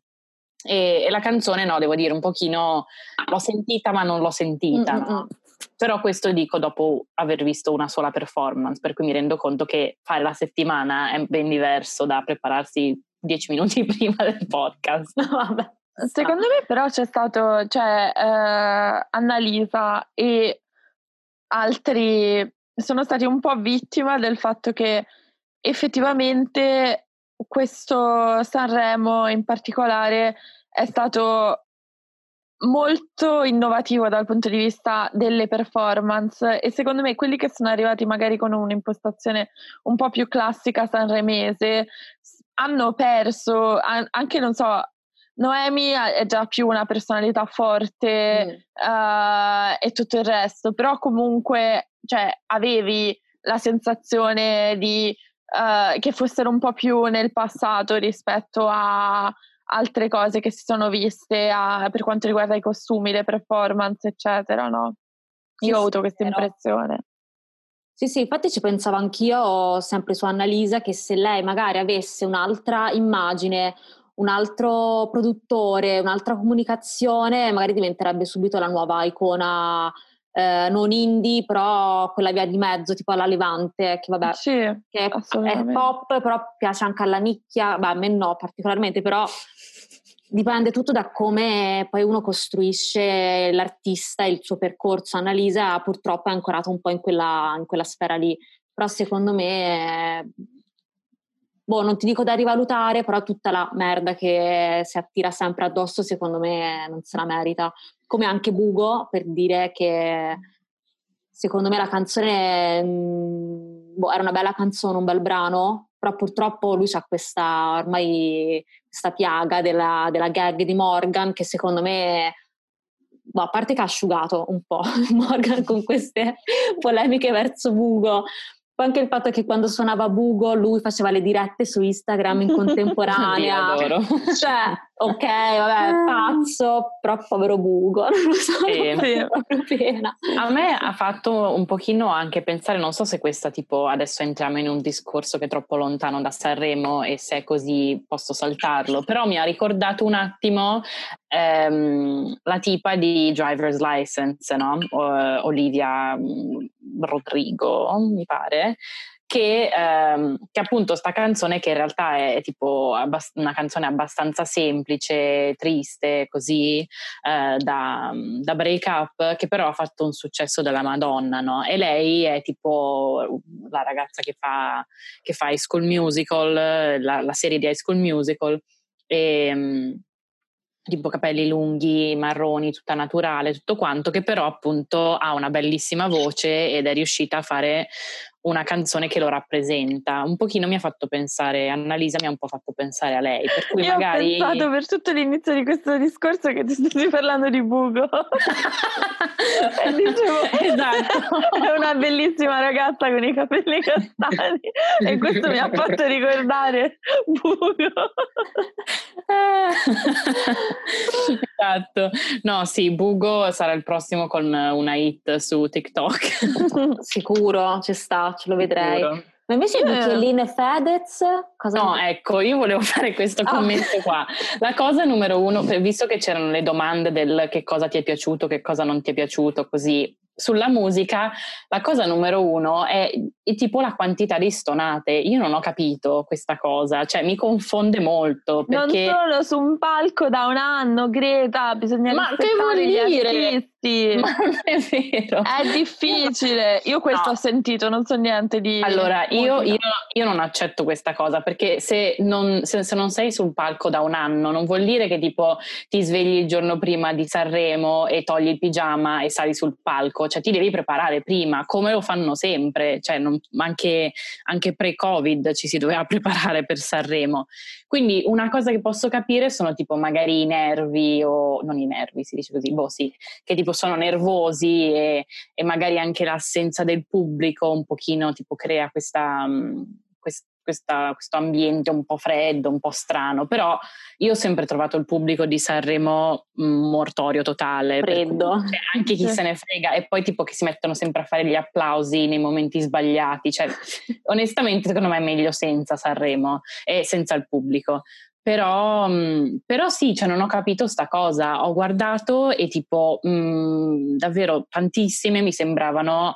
e, e, la canzone no devo dire un pochino l'ho sentita ma non l'ho sentita no? però questo dico dopo aver visto una sola performance per cui mi rendo conto che fare la settimana è ben diverso da prepararsi dieci minuti prima del podcast. Vabbè. Secondo me però c'è stato, cioè eh, Annalisa e altri sono stati un po' vittima del fatto che effettivamente questo Sanremo in particolare è stato molto innovativo dal punto di vista delle performance e secondo me quelli che sono arrivati magari con un'impostazione un po' più classica sanremese hanno perso anche non so Noemi è già più una personalità forte mm. uh, e tutto il resto però comunque cioè, avevi la sensazione di uh, che fossero un po' più nel passato rispetto a altre cose che si sono viste a, per quanto riguarda i costumi, le performance, eccetera, no? Io sì, ho avuto questa impressione. Sì, sì, infatti ci pensavo anch'io sempre su Annalisa che se lei magari avesse un'altra immagine, un altro produttore, un'altra comunicazione, magari diventerebbe subito la nuova icona eh, non indie, però quella via di mezzo, tipo alla Levante, che vabbè, sì, che è, pop, però piace anche alla nicchia, beh, a me no particolarmente, però dipende tutto da come poi uno costruisce l'artista, il suo percorso. Annalisa purtroppo è ancorato un po' in quella, in quella sfera lì, però secondo me... boh, non ti dico da rivalutare, però tutta la merda che si attira sempre addosso, secondo me non se la merita come anche Bugo per dire che secondo me la canzone mm, boh, era una bella canzone, un bel brano, però purtroppo lui ha questa ormai questa piaga della, della gag di Morgan che secondo me boh, a parte che ha asciugato un po' Morgan con queste polemiche verso Bugo, poi anche il fatto che quando suonava Bugo lui faceva le dirette su Instagram in contemporanea. adoro. Cioè, ok, vabbè, ah. pazzo, però povero Bugo, non lo so, pena. A me ha fatto un pochino anche pensare, non so se questa tipo, adesso entriamo in un discorso che è troppo lontano da Sanremo e se è così posso saltarlo, però mi ha ricordato un attimo ehm, la tipa di Driver's License, no? O, Olivia mm, Rodrigo, mi pare, che, ehm, che, appunto sta canzone che in realtà è, tipo abbast- una canzone abbastanza semplice, triste, così eh, da, da, break up, che però ha fatto un successo della Madonna, no? E lei è tipo la ragazza che fa, che fa High School Musical, la, la serie di High School Musical. E, ehm, tipo capelli lunghi, marroni, tutta naturale, tutto quanto, che però appunto ha una bellissima voce ed è riuscita a fare una canzone che lo rappresenta. Un pochino mi ha fatto pensare, Annalisa mi ha un po' fatto pensare a lei. Per cui Io magari... ho pensato per tutto l'inizio di questo discorso che ti stessi parlando di Bugo. e dicevo, esatto. è una bellissima ragazza con i capelli castani e questo mi ha fatto ricordare Bugo. esatto. No, sì, Bugo sarà il prossimo con una hit su TikTok. Sicuro, ci sta ce lo vedrei. Sicuro. Ma invece di Chiellin e Fedez, cosa No, ecco, io volevo fare questo ah. commento qua. La cosa numero uno, visto che c'erano le domande del che cosa ti è piaciuto, che cosa non ti è piaciuto, così sulla musica, la cosa numero uno è, è, tipo la quantità di stonate. Io non ho capito questa cosa, cioè mi confonde molto. Perché... Non solo su un palco da un anno, Greta, bisogna Ma che vuol dire? Ma non è vero. È difficile. Io questo no. ho sentito, non so niente di. Allora, io, io, io, non accetto questa cosa perché se non, se, se non, sei sul palco da un anno, non vuol dire che tipo ti svegli il giorno prima di Sanremo e togli il pigiama e sali sul palco. Cioè, ti devi preparare prima, come lo fanno sempre. Cioè, non, anche, anche pre-Covid ci si doveva preparare per Sanremo. Quindi, una cosa che posso capire sono tipo magari i nervi o non i nervi, si dice così, boh, sì, che tipo sono nervosi e, e, magari anche l'assenza del pubblico un pochino tipo crea questa, mm, questa, questo ambiente un po' freddo, un po' strano, però io ho sempre trovato il pubblico di Sanremo mm, mortorio totale. Freddo. Cui, cioè, anche chi se ne frega e poi tipo che si mettono sempre a fare gli applausi nei momenti sbagliati, cioè onestamente secondo me è meglio senza Sanremo e senza il pubblico. Però, mm, però, sì, cioè non ho capito sta cosa. Ho guardato e tipo mh, mm, davvero tantissime mi sembravano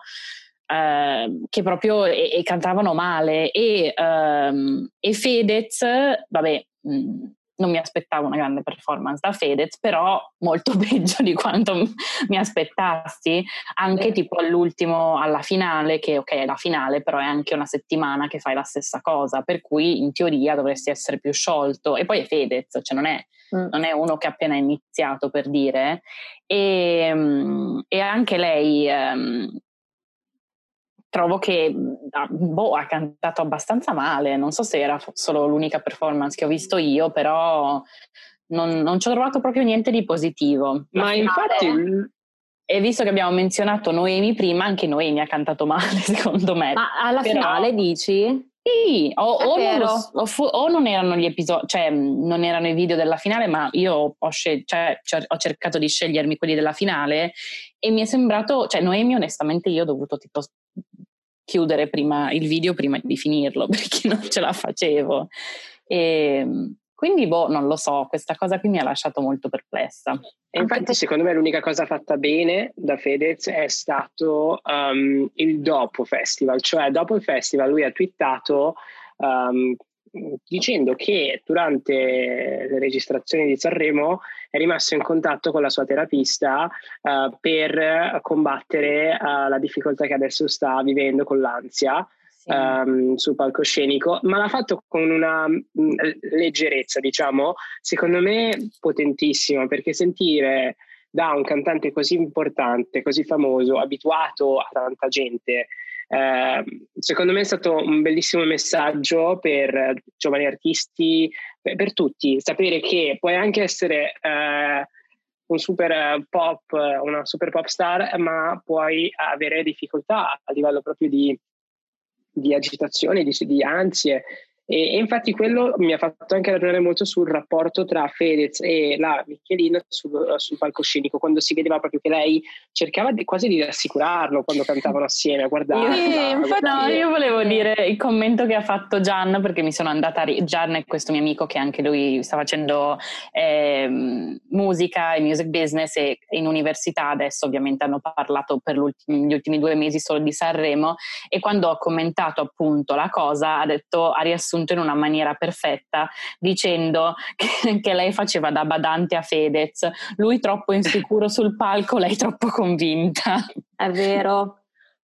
eh, che proprio e, e, cantavano male e, ehm, e Fedez, vabbè, mh, non mi aspettavo una grande performance da Fedez, però molto peggio di quanto mi aspettassi, anche tipo all'ultimo, alla finale, che ok è la finale, però è anche una settimana che fai la stessa cosa, per cui in teoria dovresti essere più sciolto. E poi è Fedez, cioè non è, mm. non è uno che ha appena iniziato per dire. E, ehm, e anche lei... Um, trovo che boh, ha cantato abbastanza male, non so se era solo l'unica performance che ho visto io, però non, non ci ho trovato proprio niente di positivo. La Ma infatti... E visto che abbiamo menzionato Noemi prima, anche Noemi ha cantato male, secondo me. Ma alla però... finale dici? Sì, o, o, non, o, fu, o, non, erano gli episodi, cioè non erano i video della finale, ma io ho, scel- cioè, ho, cercato di scegliermi quelli della finale e mi è sembrato, cioè Noemi onestamente io ho dovuto tipo chiudere prima il video prima di finirlo perché non ce la facevo. E, ehm, quindi, boh, non lo so, questa cosa qui mi ha lasciato molto perplessa. E infatti, secondo me, l'unica cosa fatta bene da Fedez è stato um, il dopo festival, cioè dopo il festival lui ha twittato um, dicendo che durante le registrazioni di Sanremo è rimasto in contatto con la sua terapista uh, per combattere uh, la difficoltà che adesso sta vivendo con l'ansia sì. um, sul palcoscenico, ma l'ha fatto con una mh, mm, leggerezza, diciamo, secondo me potentissima, perché sentire da un cantante così importante, così famoso, abituato a tanta gente, eh, secondo me è stato un bellissimo messaggio per giovani artisti, per, per tutti, sapere che puoi anche essere eh, un super pop, una super pop star, ma puoi avere difficoltà a livello proprio di, di agitazione, di, di ansie e, e, infatti quello mi ha fatto anche ragionare molto sul rapporto tra Fedez e la Michelin sul, sul palcoscenico, quando si vedeva proprio che lei cercava di, quasi di rassicurarlo quando cantavano assieme a guardare. Sì, infatti no, io volevo dire il commento che ha fatto Gian, perché mi sono andata, a, Gian è questo mio amico che anche lui sta facendo eh, musica e music business e in università adesso ovviamente hanno parlato per gli ultimi due mesi solo di Sanremo e quando ho commentato appunto la cosa ha detto, ha riassunto riassunto in una maniera perfetta, dicendo che, che lei faceva da badante a Fedez, lui troppo insicuro sul palco, lei troppo convinta. È vero.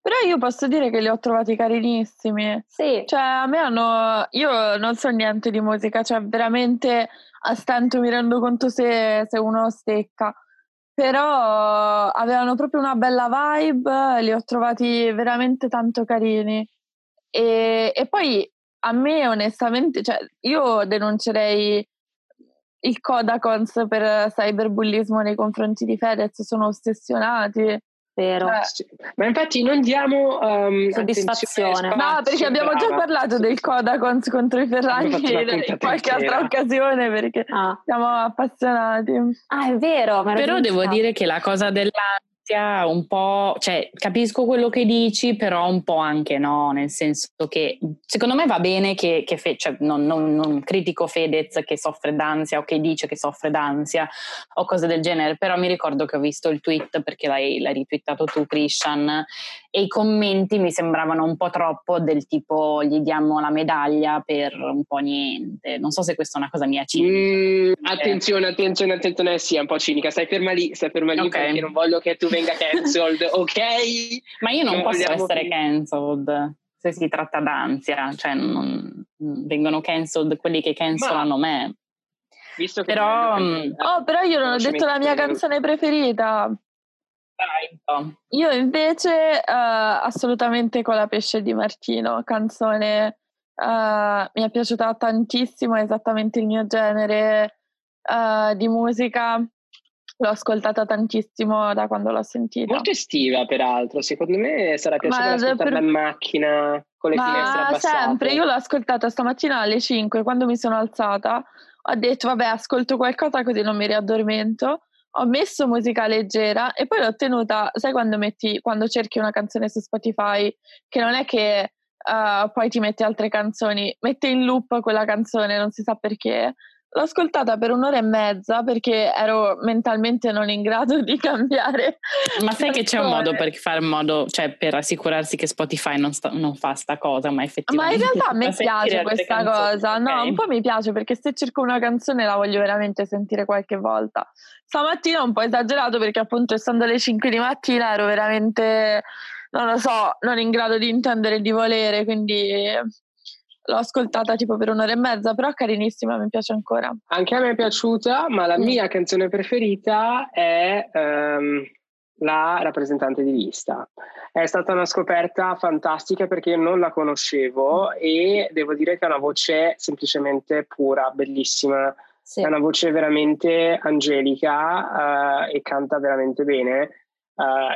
Però io posso dire che li ho trovati carinissimi. Sì. Cioè, a me hanno. Io non so niente di musica, cioè, veramente a stento mi rendo conto se, se uno stecca. Però avevano proprio una bella vibe, li ho trovati veramente tanto carini. E, e poi a me onestamente, cioè, io denuncerei il Codacons per cyberbullismo nei confronti di Fedez, sono ossessionati. Vero. Eh, ma infatti non diamo um, soddisfazione. No, perché abbiamo già parlato del Codacons contro i Ferragni in qualche altra occasione perché ah. siamo appassionati. Ah, è vero. Però devo dire che la cosa della sia un po', cioè capisco quello che dici, però un po' anche no, nel senso che secondo me va bene che, che fe, cioè, non, non, non, critico Fedez che soffre d'ansia o che dice che soffre d'ansia o cose del genere, però mi ricordo che ho visto il tweet perché l'hai, l'hai retweetato tu Christian e i commenti mi sembravano un po' troppo del tipo gli diamo la medaglia per un po' niente, non so se questa è una cosa mia cinica. Mm, attenzione, attenzione, attenzione, sì, è un po' cinica, stai ferma lì, stai ferma lì okay. perché non voglio che tu venga cancelled, ok? Ma io non, non posso essere più. cancelled se si tratta d'ansia, cioè non, vengono cancelled quelli che cancellano Ma, me. Visto che però, mm, oh, però io non ho detto la mia canzone preferita. Dai, io invece uh, assolutamente con la pesce di Martino, canzone uh, mi è piaciuta tantissimo, è esattamente il mio genere uh, di musica L'ho ascoltata tantissimo da quando l'ho sentita. Molto estiva, peraltro. Secondo me sarà piaciuta ascoltarla per... in macchina con le Ma finestre abbassate. sempre, io l'ho ascoltata stamattina alle 5 quando mi sono alzata. Ho detto, vabbè, ascolto qualcosa così non mi riaddormento. Ho messo musica leggera e poi l'ho tenuta, sai quando metti, quando cerchi una canzone su Spotify, che non è che uh, poi ti metti altre canzoni, mette in loop quella canzone, non si sa perché L'ho ascoltata per un'ora e mezza perché ero mentalmente non in grado di cambiare. Ma sai che c'è un modo per fare modo, cioè per assicurarsi che Spotify non, sta, non fa sta cosa, ma effettivamente. Ma in realtà a me piace questa cosa. No, un po' mi piace perché se cerco una canzone la voglio veramente sentire qualche volta. Stamattina ho un po' esagerato perché appunto essendo le 5 di mattina ero veramente, non lo so, non in grado di intendere e di volere, quindi l'ho ascoltata tipo per un'ora e mezza, però carinissima, mi piace ancora. Anche a me è piaciuta, ma la mm. mia canzone preferita è um, La rappresentante di lista. È stata una scoperta fantastica perché io non la conoscevo e devo dire che ha una voce semplicemente pura, bellissima. Sì. È una voce veramente angelica uh, e canta veramente bene. Uh,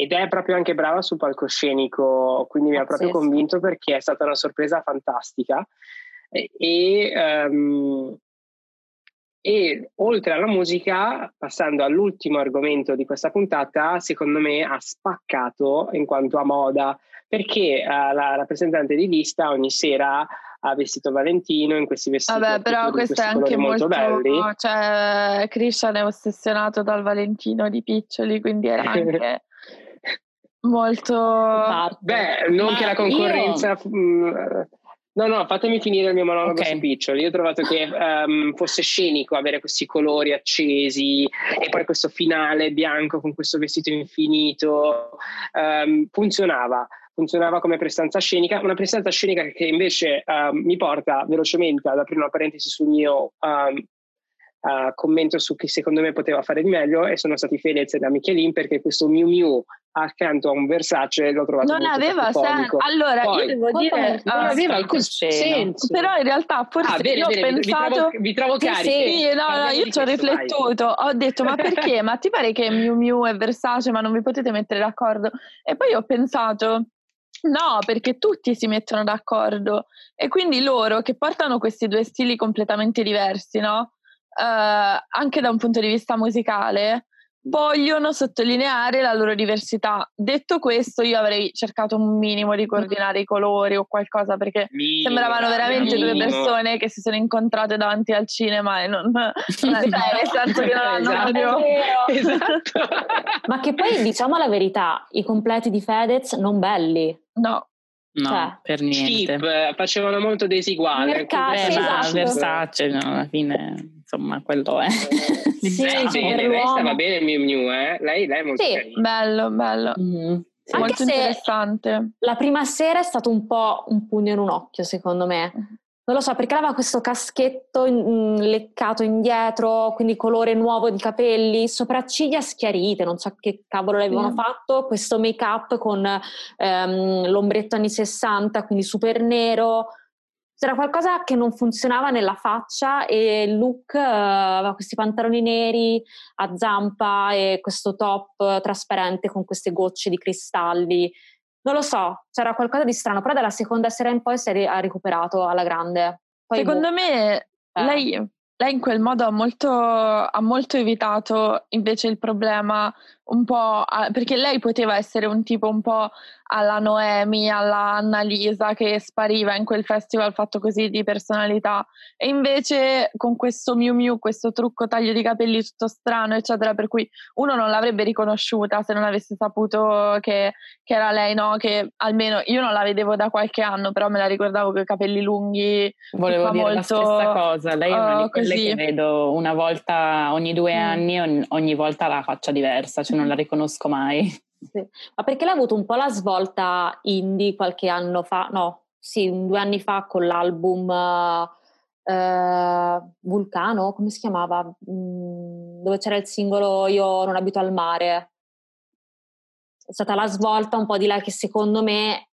ed è proprio anche brava sul palcoscenico, quindi mi ha proprio convinto perché è stata una sorpresa fantastica. E, e, um, e, oltre alla musica, passando all'ultimo argomento di questa puntata, secondo me ha spaccato in quanto a moda, perché uh, la rappresentante di lista ogni sera ha vestito Valentino in questi vestiti. Vabbè, però questo è anche molto, molto belli. Cioè, Christian è ossessionato dal Valentino di Piccioli, quindi era anche molto... Beh, non Ma che la concorrenza... Io... Mm, no, no, fatemi finire il mio monologo okay. su Piccioli. Io ho trovato che um, fosse scenico avere questi colori accesi e poi questo finale bianco con questo vestito infinito. Um, funzionava, funzionava come prestanza scenica, una prestanza scenica che invece um, mi porta velocemente ad aprire una parentesi sul mio uh, commento su chi secondo me poteva fare di meglio e sono stati Fedez e da Michelin perché questo Miu Miu accanto a un Versace l'ho trovato non aveva senso allora Poi, io devo dire non uh, aveva alcun senso. però in realtà forse ah, bene, io bene, ho pensato vi trovo, vi trovo carichi sì, no, no, io ci ho riflettuto vai. ho detto ma perché? Ma ti pare che Miu Miu è Versace ma non vi potete mettere d'accordo? E poi ho pensato No, perché tutti si mettono d'accordo. E quindi loro che portano questi due stili completamente diversi, no? Eh, anche da un punto di vista musicale, vogliono sottolineare la loro diversità. Detto questo, io avrei cercato un minimo di coordinare i colori o qualcosa perché minimo, sembravano veramente minimo. due persone che si sono incontrate davanti al cinema e non, non cioè, nel senso che non hanno esatto. esatto. Ma che poi diciamo la verità, i completi di Fedez non belli. No. No, cioè, per niente. Cheap, facevano molto desiguale. Mercato, eh, esatto. Versace, no, alla fine, insomma, quello è. sì, sì, bene, lei stava bene il Miu Miu, eh? Lei, lei è molto Sì, carina. bello, bello. Mm-hmm. Molto interessante. La prima sera è stato un po' un pugno in un occhio, secondo me. Mm-hmm. Non lo so, perché aveva questo caschetto in, mm, leccato indietro, quindi colore nuovo di capelli, sopracciglia schiarite, non so che cavolo l'avevano mm. fatto, questo make up con ehm, l'ombretto anni 60, quindi super nero. C'era qualcosa che non funzionava nella faccia e il look eh, aveva questi pantaloni neri a zampa e questo top trasparente con queste gocce di cristalli non lo so, c'era qualcosa di strano, però dalla seconda sera in poi si è recuperato alla grande. Poi Secondo boh. me eh. lei, lei, in quel modo ha molto, ha molto evitato invece il problema un po', perché lei poteva essere un tipo un po' alla Noemi, alla Annalisa che spariva in quel festival fatto così di personalità e invece con questo Miu Miu, questo trucco taglio di capelli tutto strano eccetera per cui uno non l'avrebbe riconosciuta se non avesse saputo che, che era lei, no? Che almeno io non la vedevo da qualche anno però me la ricordavo con i capelli lunghi Volevo dire molto, la stessa cosa, lei è una di quelle così. che vedo una volta ogni due mm. anni ogni volta la faccia diversa, cioè non la riconosco mai. Sì. Ma perché l'ha avuto un po' la svolta indie qualche anno fa? No, sì, due anni fa con l'album eh, Vulcano, come si chiamava? Mm, dove c'era il singolo Io non abito al mare. È stata la svolta un po' di lei che secondo me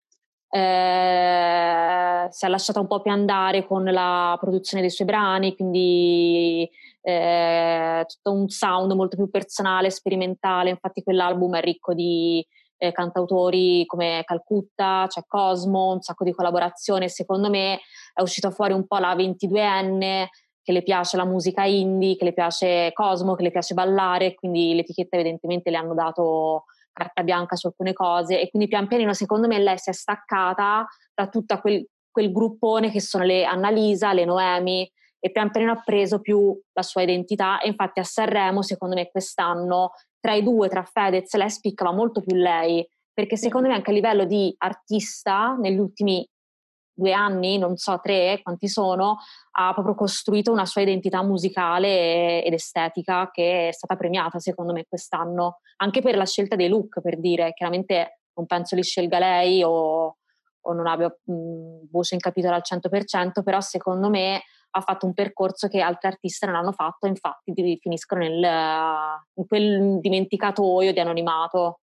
eh, si è lasciata un po' più andare con la produzione dei suoi brani, quindi eh, tutto un sound molto più personale, sperimentale, infatti quell'album è ricco di eh, cantautori come Calcutta, c'è Cosmo, un sacco di collaborazioni, secondo me è uscita fuori un po' la 22enne che le piace la musica indie, che le piace Cosmo, che le piace ballare, quindi l'etichetta evidentemente le hanno dato carta bianca su alcune cose e quindi pian pianino secondo me lei si è staccata da tutto quel, quel gruppone che sono le Annalisa, le Noemi e pian pianino ha preso più la sua identità e infatti a Sanremo secondo me quest'anno tra i due, tra Fedez lei spiccava molto più lei perché secondo me anche a livello di artista negli ultimi due anni, non so tre quanti sono, ha proprio costruito una sua identità musicale ed estetica che è stata premiata secondo me quest'anno, anche per la scelta dei look, per dire, chiaramente non penso li scelga lei o, o non abbia mh, voce in capitolo al 100%, però secondo me ha fatto un percorso che altri artisti non hanno fatto, infatti finiscono nel, in quel dimenticatoio di anonimato.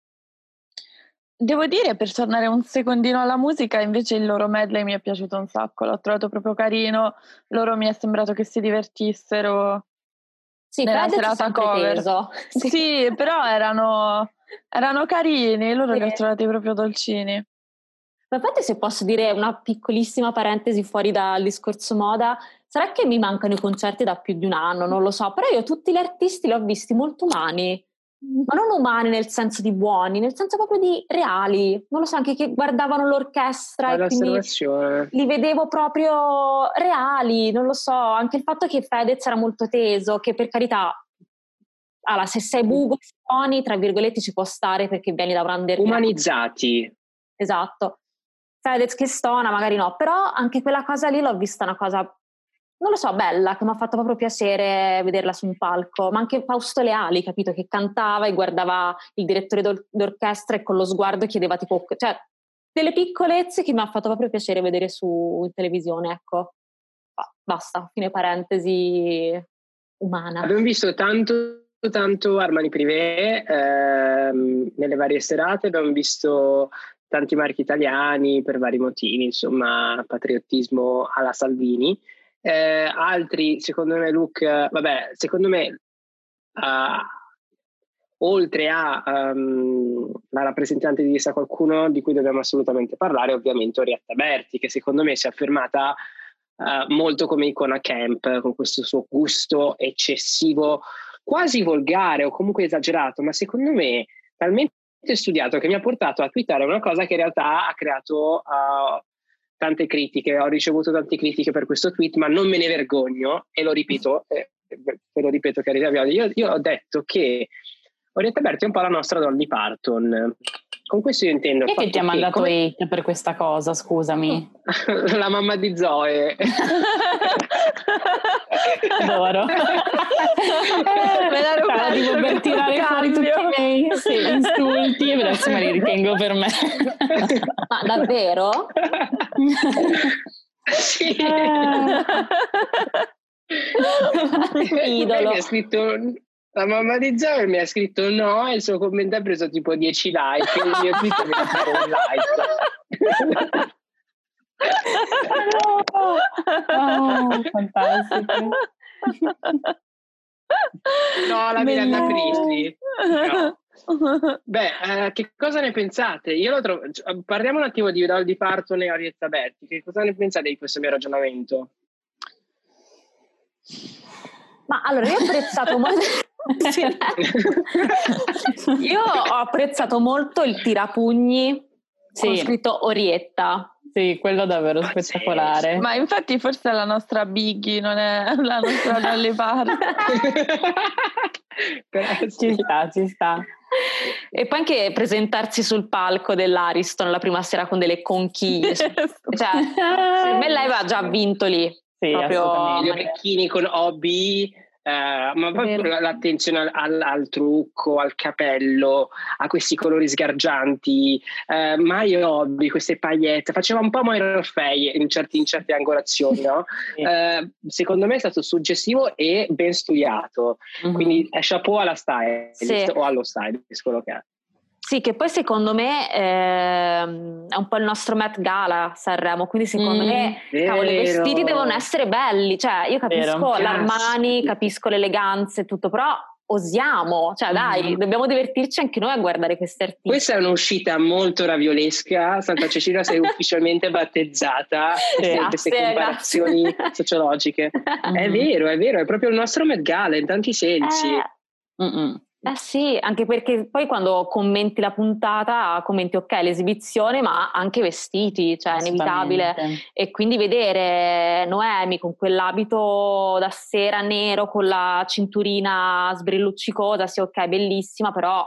Devo dire, per tornare un secondino alla musica, invece il loro medley mi è piaciuto un sacco, l'ho trovato proprio carino, loro mi è sembrato che si divertissero sì, nella serata cover. Sì. sì. però erano, erano carini, loro sì. li ho trovati proprio dolcini. Ma infatti se posso dire una piccolissima parentesi fuori dal discorso moda, sarà che mi mancano i concerti da più di un anno, non lo so, però io tutti gli artisti li ho visti molto umani ma non umani nel senso di buoni, nel senso proprio di reali. Non lo so, anche che guardavano l'orchestra e quindi li vedevo proprio reali, non lo so. Anche il fatto che Fedez era molto teso, che per carità, allora, se sei bugo e buoni, tra virgolette, ci può stare perché vieni da un under. Umanizzati. Esatto. Fedez che stona, magari no, però anche quella cosa lì l'ho vista una cosa non lo so, bella, che mi ha fatto proprio piacere vederla su un palco, ma anche Fausto Leali, capito, che cantava e guardava il direttore d'orchestra e con lo sguardo chiedeva tipo, cioè, delle piccolezze che mi ha fatto proprio piacere vedere su in televisione, ecco. Basta, fine parentesi umana. Abbiamo visto tanto tanto Armani Privé ehm, nelle varie serate, abbiamo visto tanti marchi italiani per vari motivi, insomma, patriottismo alla Salvini. Eh, altri, secondo me, look, vabbè, secondo me, uh, oltre a um, la rappresentante di Sa Qualcuno, di cui dobbiamo assolutamente parlare, ovviamente Orietta Berti, che secondo me si è affermata uh, molto come icona camp, con questo suo gusto eccessivo, quasi volgare o comunque esagerato, ma secondo me talmente studiato che mi ha portato a twittare una cosa che in realtà ha creato uh, tante critiche, ho ricevuto tante critiche per questo tweet, ma non me ne vergogno e lo ripeto, eh, ve lo ripeto carina io, io ho detto che Orietta Berti è un po' la nostra Dolly Parton. Con questo io intendo. Chi che ti ha mandato come... hate per questa cosa, scusami? la mamma di Zoe. Adoro. eh, me la rubato cioè, per tirare fuori tutti i miei sì, insulti e adesso me li ritengo per me. Ma davvero? sì. Eh. Idolo. Mi ha scritto la mamma di Zoe mi ha scritto no e il suo commento ha preso tipo 10 like e il mio tweet mi ha fatto un like. oh, fantastico. No, la Miranda Pristi. No. Beh, eh, che cosa ne pensate? Io lo trovo. Cioè, parliamo un attimo di Udal di Parton e Arietta Berti. Che cosa ne pensate di questo mio ragionamento? Ma allora, io ho apprezzato molto. Io ho apprezzato molto il tirapugni sì. con scritto Orietta. Sì, quello davvero spettacolare. Sì, Ma infatti forse è la nostra Biggie, non è la nostra Dolly Parton. ci sta, ci sta. E poi anche presentarsi sul palco dell'Ariston la prima sera con delle conchiglie. cioè, per me lei aveva già vinto lì. Sì, proprio gli orecchini con hobby eh, ma proprio l'attenzione al, al, trucco, al capello, a questi colori sgargianti, eh, mai hobby, queste pagliette, faceva un po' Moira Orfei in, in certe angolazioni, no? eh, secondo me è stato suggestivo e ben studiato, mm-hmm. quindi è chapeau alla stylist sì. o allo stylist, quello che è. Sì, che poi secondo me eh, è un po' il nostro Met Gala Sanremo, quindi secondo mm, me cavolo, i vestiti devono essere belli, cioè io capisco vero. l'Armani, capisco l'eleganza e tutto, però osiamo, cioè dai, mm. dobbiamo divertirci anche noi a guardare questi artisti. Questa è un'uscita molto raviolesca, Santa Cecilia sei ufficialmente battezzata per queste comparazioni grazie. sociologiche. Mm. È vero, è vero, è proprio il nostro Met Gala in tanti sensi. Eh. Eh sì, anche perché poi quando commenti la puntata commenti ok l'esibizione ma anche vestiti, cioè è inevitabile e quindi vedere Noemi con quell'abito da sera nero con la cinturina sbrilluccicosa, sì ok bellissima però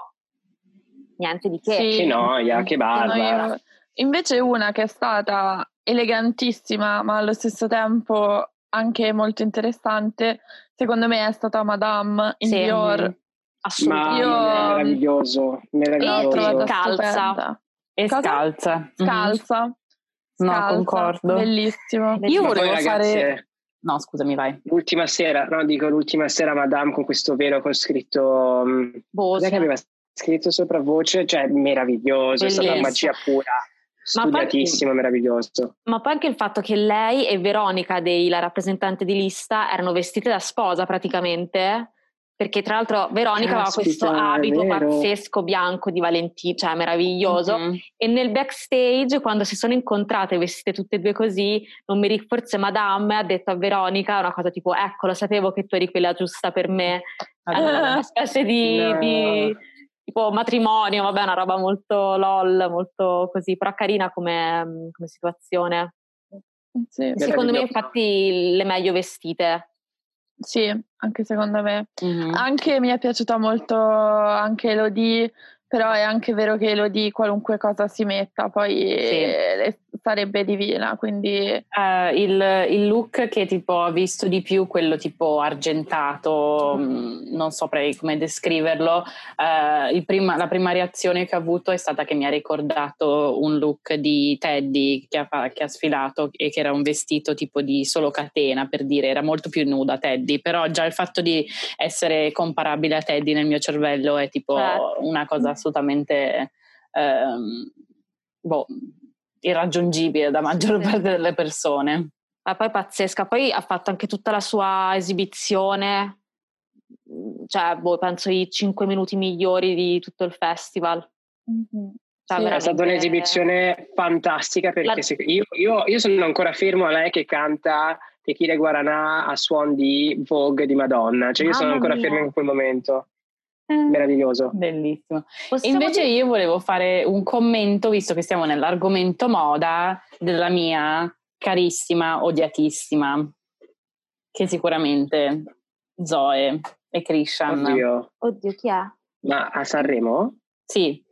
niente di che. Sì. Che noia, che barba. Invece una che è stata elegantissima ma allo stesso tempo anche molto interessante, secondo me è stata Madame in sì. Dior Assolutamente. Ma meraviglioso, meraviglioso. E scalza. E scalza. Scalza. Mm-hmm. No, concordo. Bellissimo. Io volevo poi, fare... No, scusami, vai. L'ultima sera, no, dico l'ultima sera Madame con questo velo con scritto... Mm, Cos'è che aveva scritto sopra voce? Cioè, meraviglioso, Bellissimo. è stata magia pura. Studiatissimo, ma poi, meraviglioso. Ma poi anche il fatto che lei e Veronica, dei, la rappresentante di lista, erano vestite da sposa praticamente perché tra l'altro Veronica aveva questo abito pazzesco bianco di Valentino, cioè meraviglioso, mm-hmm. e nel backstage quando si sono incontrate vestite tutte e due così, non mi ricordo, forse Madame ha detto a Veronica una cosa tipo ecco lo sapevo che tu eri quella giusta per me, allora, una specie di, no. di tipo matrimonio, vabbè una roba molto lol, molto così, però carina come, come situazione. Sì. Secondo me infatti le meglio vestite sì, anche secondo me. Mm-hmm. Anche mi è piaciuta molto anche Elodie, però è anche vero che Elodie qualunque cosa si metta poi sì. Sarebbe divina, quindi... Uh, il, il, look che tipo ho visto di più, quello tipo argentato, mm. non saprei come descriverlo, uh, prima, la prima reazione che ho avuto è stata che mi ha ricordato un look di Teddy che ha, che ha sfilato e che era un vestito tipo di solo catena, per dire, era molto più nuda Teddy, però già il fatto di essere comparabile a Teddy nel mio cervello è tipo certo. una cosa assolutamente... Um, boh, irraggiungibile da maggior sì. parte delle persone. Ma poi pazzesca, poi ha fatto anche tutta la sua esibizione, cioè boh, penso i 5 minuti migliori di tutto il festival. Mm-hmm. Cioè, sì, veramente... È stata un'esibizione fantastica perché la... se... io, io, io, sono ancora fermo a lei che canta Tequila Guaranà a suon di Vogue di Madonna, cioè io Mamma sono ancora mia. fermo in quel momento. Meraviglioso. Bellissimo. Possiamo Invece dire... io volevo fare un commento, visto che siamo nell'argomento moda, della mia carissima, odiatissima, che sicuramente Zoe e Krishan. Oddio. Oddio, chi è? Ma a Sanremo? Sì,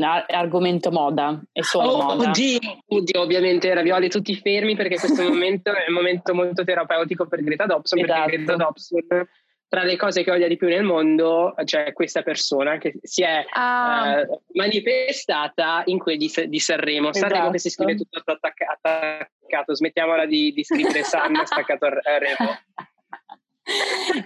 argomento moda e solo oh, moda. Oddio, oddio, ovviamente ravioli tutti fermi perché questo momento è un momento molto terapeutico per Greta Dobson, esatto. perché Greta Dobson tra le cose che odia di più nel mondo c'è questa persona che si è ah. eh, manifestata in quelli di Sanremo. Esatto. Sanremo che si scrive tutto attaccato, smettiamola di, di scrivere San staccato a Remo.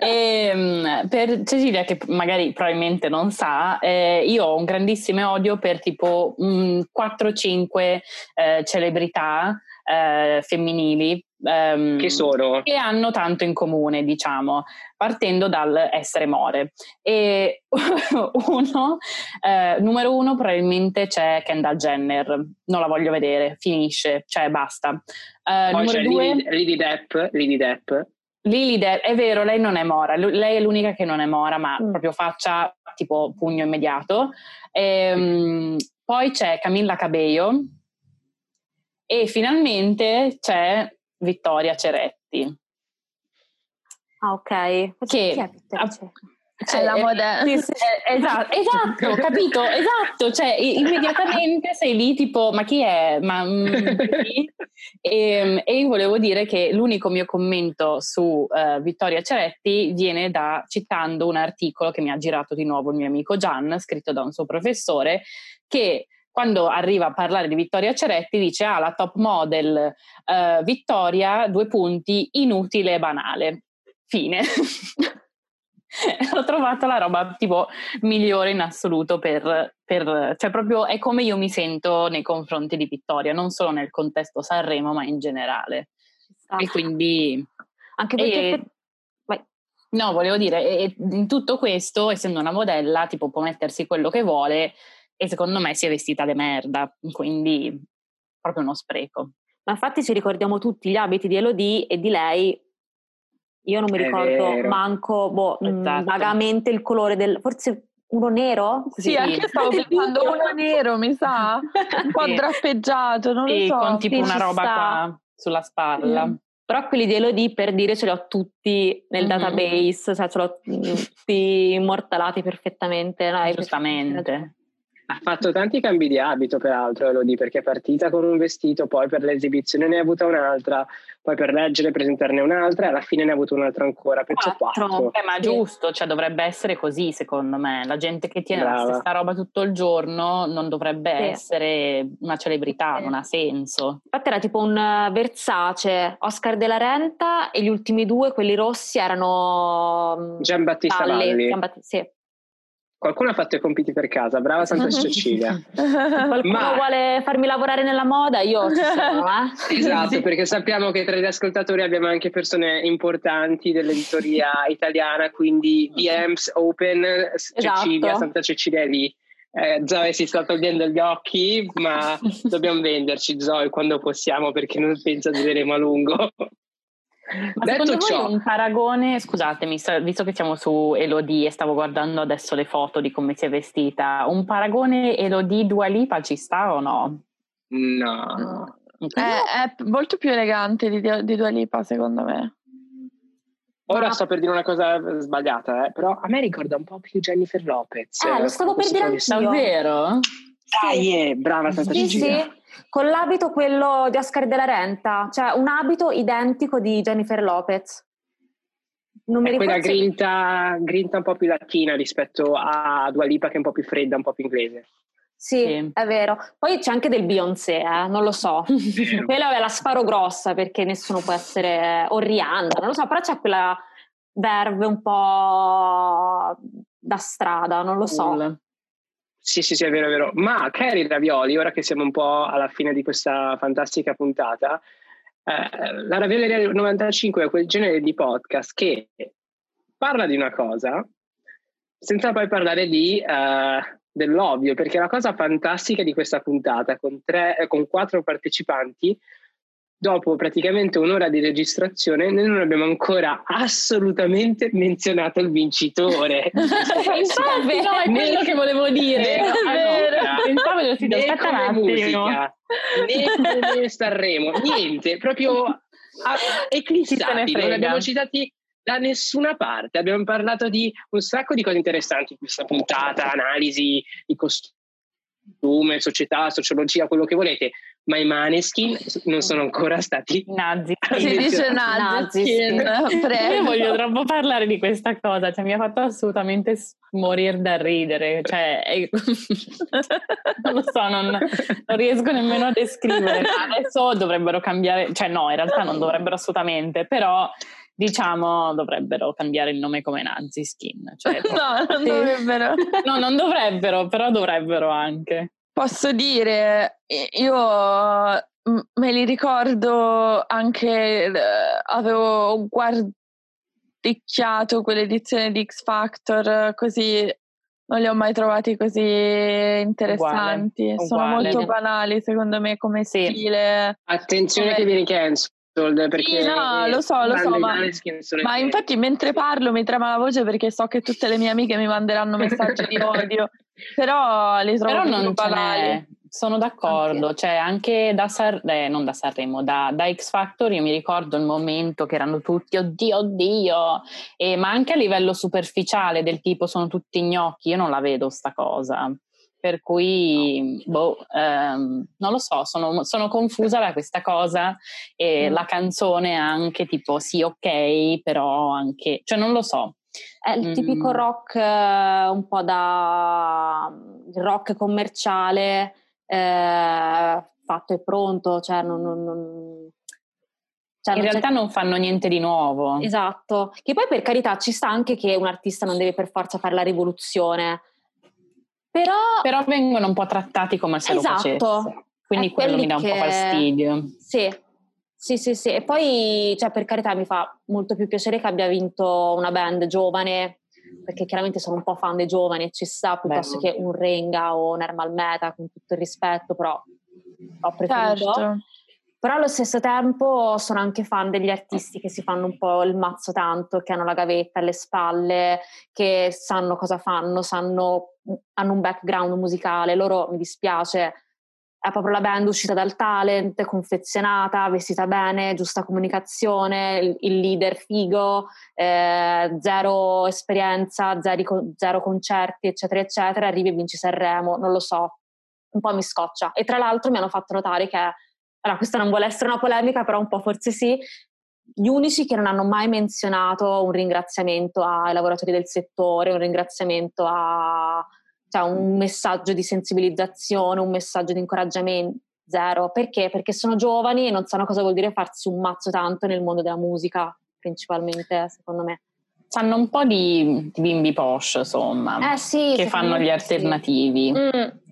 E, ehm, per Cecilia, che magari probabilmente non sa, eh, io ho un grandissimo odio per tipo mh, 4-5 eh, celebrità eh, femminili ehm, che sono che hanno tanto in comune, diciamo, partendo dal essere more. E uno, eh, numero uno, probabilmente c'è Kendall Jenner, non la voglio vedere, finisce, cioè basta. Eh, Poi numero due, Lily, Depp, Lily Depp. Lily Depp, è vero, lei non è mora, lei è l'unica che non è mora, ma mm. proprio faccia tipo pugno immediato. E, ehm, poi c'è Camilla Cabello e finalmente c'è Vittoria Ceretti. Ah, ok. Che, è cioè, la moda. Eh, esatto, esatto, capito, esatto, cioè immediatamente sei lì tipo ma chi è? Ma, mm, e, ehm, e, io volevo dire che l'unico mio commento su uh, Vittoria Ceretti viene da citando un articolo che mi ha girato di nuovo il mio amico Gian, scritto da un suo professore, che quando arriva a parlare di Vittoria Ceretti dice ah la top model uh, Vittoria, due punti, inutile e banale. Fine. ho trovato la roba tipo migliore in assoluto per, per, cioè proprio è come io mi sento nei confronti di Vittoria, non solo nel contesto Sanremo, ma in generale. Ah. E quindi anche perché e, No, volevo dire, in tutto questo, essendo una modella, tipo può mettersi quello che vuole e secondo me si è vestita di merda, quindi proprio uno spreco. Ma infatti ci ricordiamo tutti gli abiti di Elodie e di lei io non mi ricordo manco boh, mm, esatto. vagamente il colore del forse uno nero? Sì, sì. anche stavo pensando uno nero, mi sa, un po' sì. drappeggiato, non sì, lo so. con tipo una roba sta. qua sulla spalla. Mm. Però quelli di Elodie per dire ce li ho tutti nel mm-hmm. database, cioè ce l'ho tutti immortalati perfettamente. No, Giustamente. Ha fatto tanti cambi di abito, peraltro, Elodie, perché è partita con un vestito, poi per l'esibizione ne ha avuta un'altra, poi per leggere presentarne un'altra e alla fine ne ha avuto un'altra ancora, quattro. quattro. Eh, ma giusto, cioè dovrebbe essere così secondo me. La gente che tiene Brava. la stessa roba tutto il giorno non dovrebbe sì. essere una celebrità, sì. non ha senso. Infatti era tipo un Versace, Oscar della Renta e gli ultimi due, quelli rossi, erano... Giambattista Valli. Giambattista, sì. Qualcuno ha fatto i compiti per casa, brava Santa Cecilia. Qualcuno Ma... vuole farmi lavorare nella moda, io ci sono, eh? Esatto, perché sappiamo che tra gli ascoltatori abbiamo anche persone importanti dell'editoria italiana, quindi BMs Open, esatto. Cecilia, Santa Cecilia è lì. Eh, Zoe si sta togliendo gli occhi, ma dobbiamo venderci Zoe quando possiamo perché non penso dureremo a lungo. Ma Detto ciò, un paragone, scusatemi, visto che siamo su Elodie e stavo guardando adesso le foto di come si è vestita, un paragone Elodie Dua Lipa ci sta o no? No. È, è, molto più elegante di, di Dua Lipa secondo me. Ora sto per dire una cosa sbagliata, eh, però a me ricorda un po' più Jennifer Lopez. Eh, lo stavo per dire anch'io. Davvero? Dai, sì. eh, brava Santa sì, Cecilia. Sì con l'abito quello di Oscar della Renta, cioè un abito identico di Jennifer Lopez. Non mi è quella grinta, grinta, un po' più latina rispetto a Dua Lipa che è un po' più fredda, un po' più inglese. Sì, sì. è vero. Poi c'è anche del Beyoncé, eh? non lo so. quella è la sparo grossa perché nessuno può essere... o Rihanna, non lo so, però c'è quella verve un po' da strada, non lo so. Cool. Sì, sì, sì, è vero, è vero. Ma Cari Ravioli, ora che siamo un po' alla fine di questa fantastica puntata, eh, la Ravioleria 95 è quel genere di podcast che parla di una cosa senza poi parlare di, uh, dell'ovvio, perché la cosa fantastica di questa puntata con, tre, eh, con quattro partecipanti dopo praticamente un'ora di registrazione, noi non abbiamo ancora assolutamente menzionato il vincitore. Infatti, no, è quello che volevo dire. Allora, pensavo dello studio, aspetta un attimo. Musica, né come Sanremo, niente, proprio eclissati, non abbiamo citati da nessuna parte. Abbiamo parlato di un sacco di cose interessanti in questa puntata, analisi di costume, società, sociologia, quello che volete ma i Maneskin non sono ancora stati nazi. Si dice Naziskin. Io voglio troppo parlare di questa cosa, cioè mi ha fatto assolutamente morire da ridere, cioè è... non lo so, non, non, riesco nemmeno a descrivere. Adesso dovrebbero cambiare, cioè no, in realtà non dovrebbero assolutamente, però diciamo dovrebbero cambiare il nome come Naziskin. Cioè, no, non dovrebbero. No, non dovrebbero, però dovrebbero anche. Posso dire, io me li ricordo anche, avevo guardicchiato quell'edizione di X Factor, così non li ho mai trovati così interessanti. Uguale, Sono uguale. molto banali secondo me come sì. stile. Attenzione come... che vieni cancelled perché sì, no, lo so, lo so, ma, ma infatti mentre parlo mi trema la voce perché so che tutte le mie amiche mi manderanno messaggi di odio. Però le trovo Però non banali. Sono d'accordo, anche. cioè anche da, San, eh, non da Sanremo, da, da, X Factor io mi ricordo il momento che erano tutti oddio, oddio, e, ma anche a livello superficiale del tipo sono tutti gnocchi, io non la vedo sta cosa. Per cui, no. boh, ehm, non lo so, sono, sono, confusa da questa cosa e mm. la canzone anche tipo sì, ok, però anche, cioè non lo so, è il tipico mm. rock eh, un po' da rock commerciale, eh, fatto e pronto, cioè non, non, non, Cioè, in realtà non fanno niente di nuovo. Esatto, che poi per carità ci sta anche che un artista non deve per forza fare la rivoluzione, però... Però vengono un po' trattati come se esatto. lo facesse. Quindi quello mi dà un che... po' fastidio. Sì, sì, sì, sì. E poi, cioè, per carità, mi fa molto più piacere che abbia vinto una band giovane, perché chiaramente sono un po' fan dei giovani e ci sta, piuttosto Bello. che un Renga o un Ermal Meta, con tutto il rispetto, però ho preferito. Certo. Però allo stesso tempo sono anche fan degli artisti che si fanno un po' il mazzo tanto, che hanno la gavetta alle spalle, che sanno cosa fanno, sanno, hanno un background musicale. Loro, mi dispiace, è proprio la band uscita dal talent, confezionata, vestita bene, giusta comunicazione, il, leader figo, eh, zero esperienza, zero, zero concerti, eccetera, eccetera. Arrivi e vinci Sanremo, non lo so, un po' mi scoccia. E tra l'altro mi hanno fatto notare che allora questa non vuole essere una polemica, però un po' forse sì, gli unici che non hanno mai menzionato un ringraziamento ai lavoratori del settore, un ringraziamento a cioè un messaggio di sensibilizzazione, un messaggio di incoraggiamento, zero. Perché? Perché sono giovani e non sanno cosa vuol dire farsi un mazzo tanto nel mondo della musica, principalmente, secondo me. Sanno un po' di, di bimbi posh, insomma, eh sì, che fanno gli alternativi. Sì. Mm.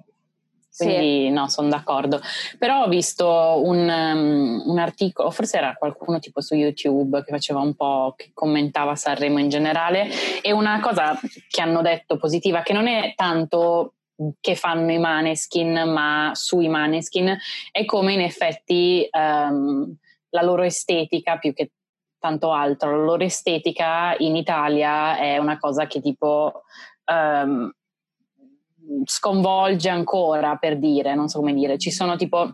Quindi sì. no, sono d'accordo. Però ho visto un, um, un, articolo, forse era qualcuno tipo su YouTube che faceva un po', che commentava Sanremo in generale, e una cosa che hanno detto positiva, che non è tanto che fanno i maneskin, ma sui maneskin, è come in effetti um, la loro estetica più che tanto altro, la loro estetica in Italia è una cosa che tipo... Um, sconvolge ancora per dire, non so come dire, ci sono tipo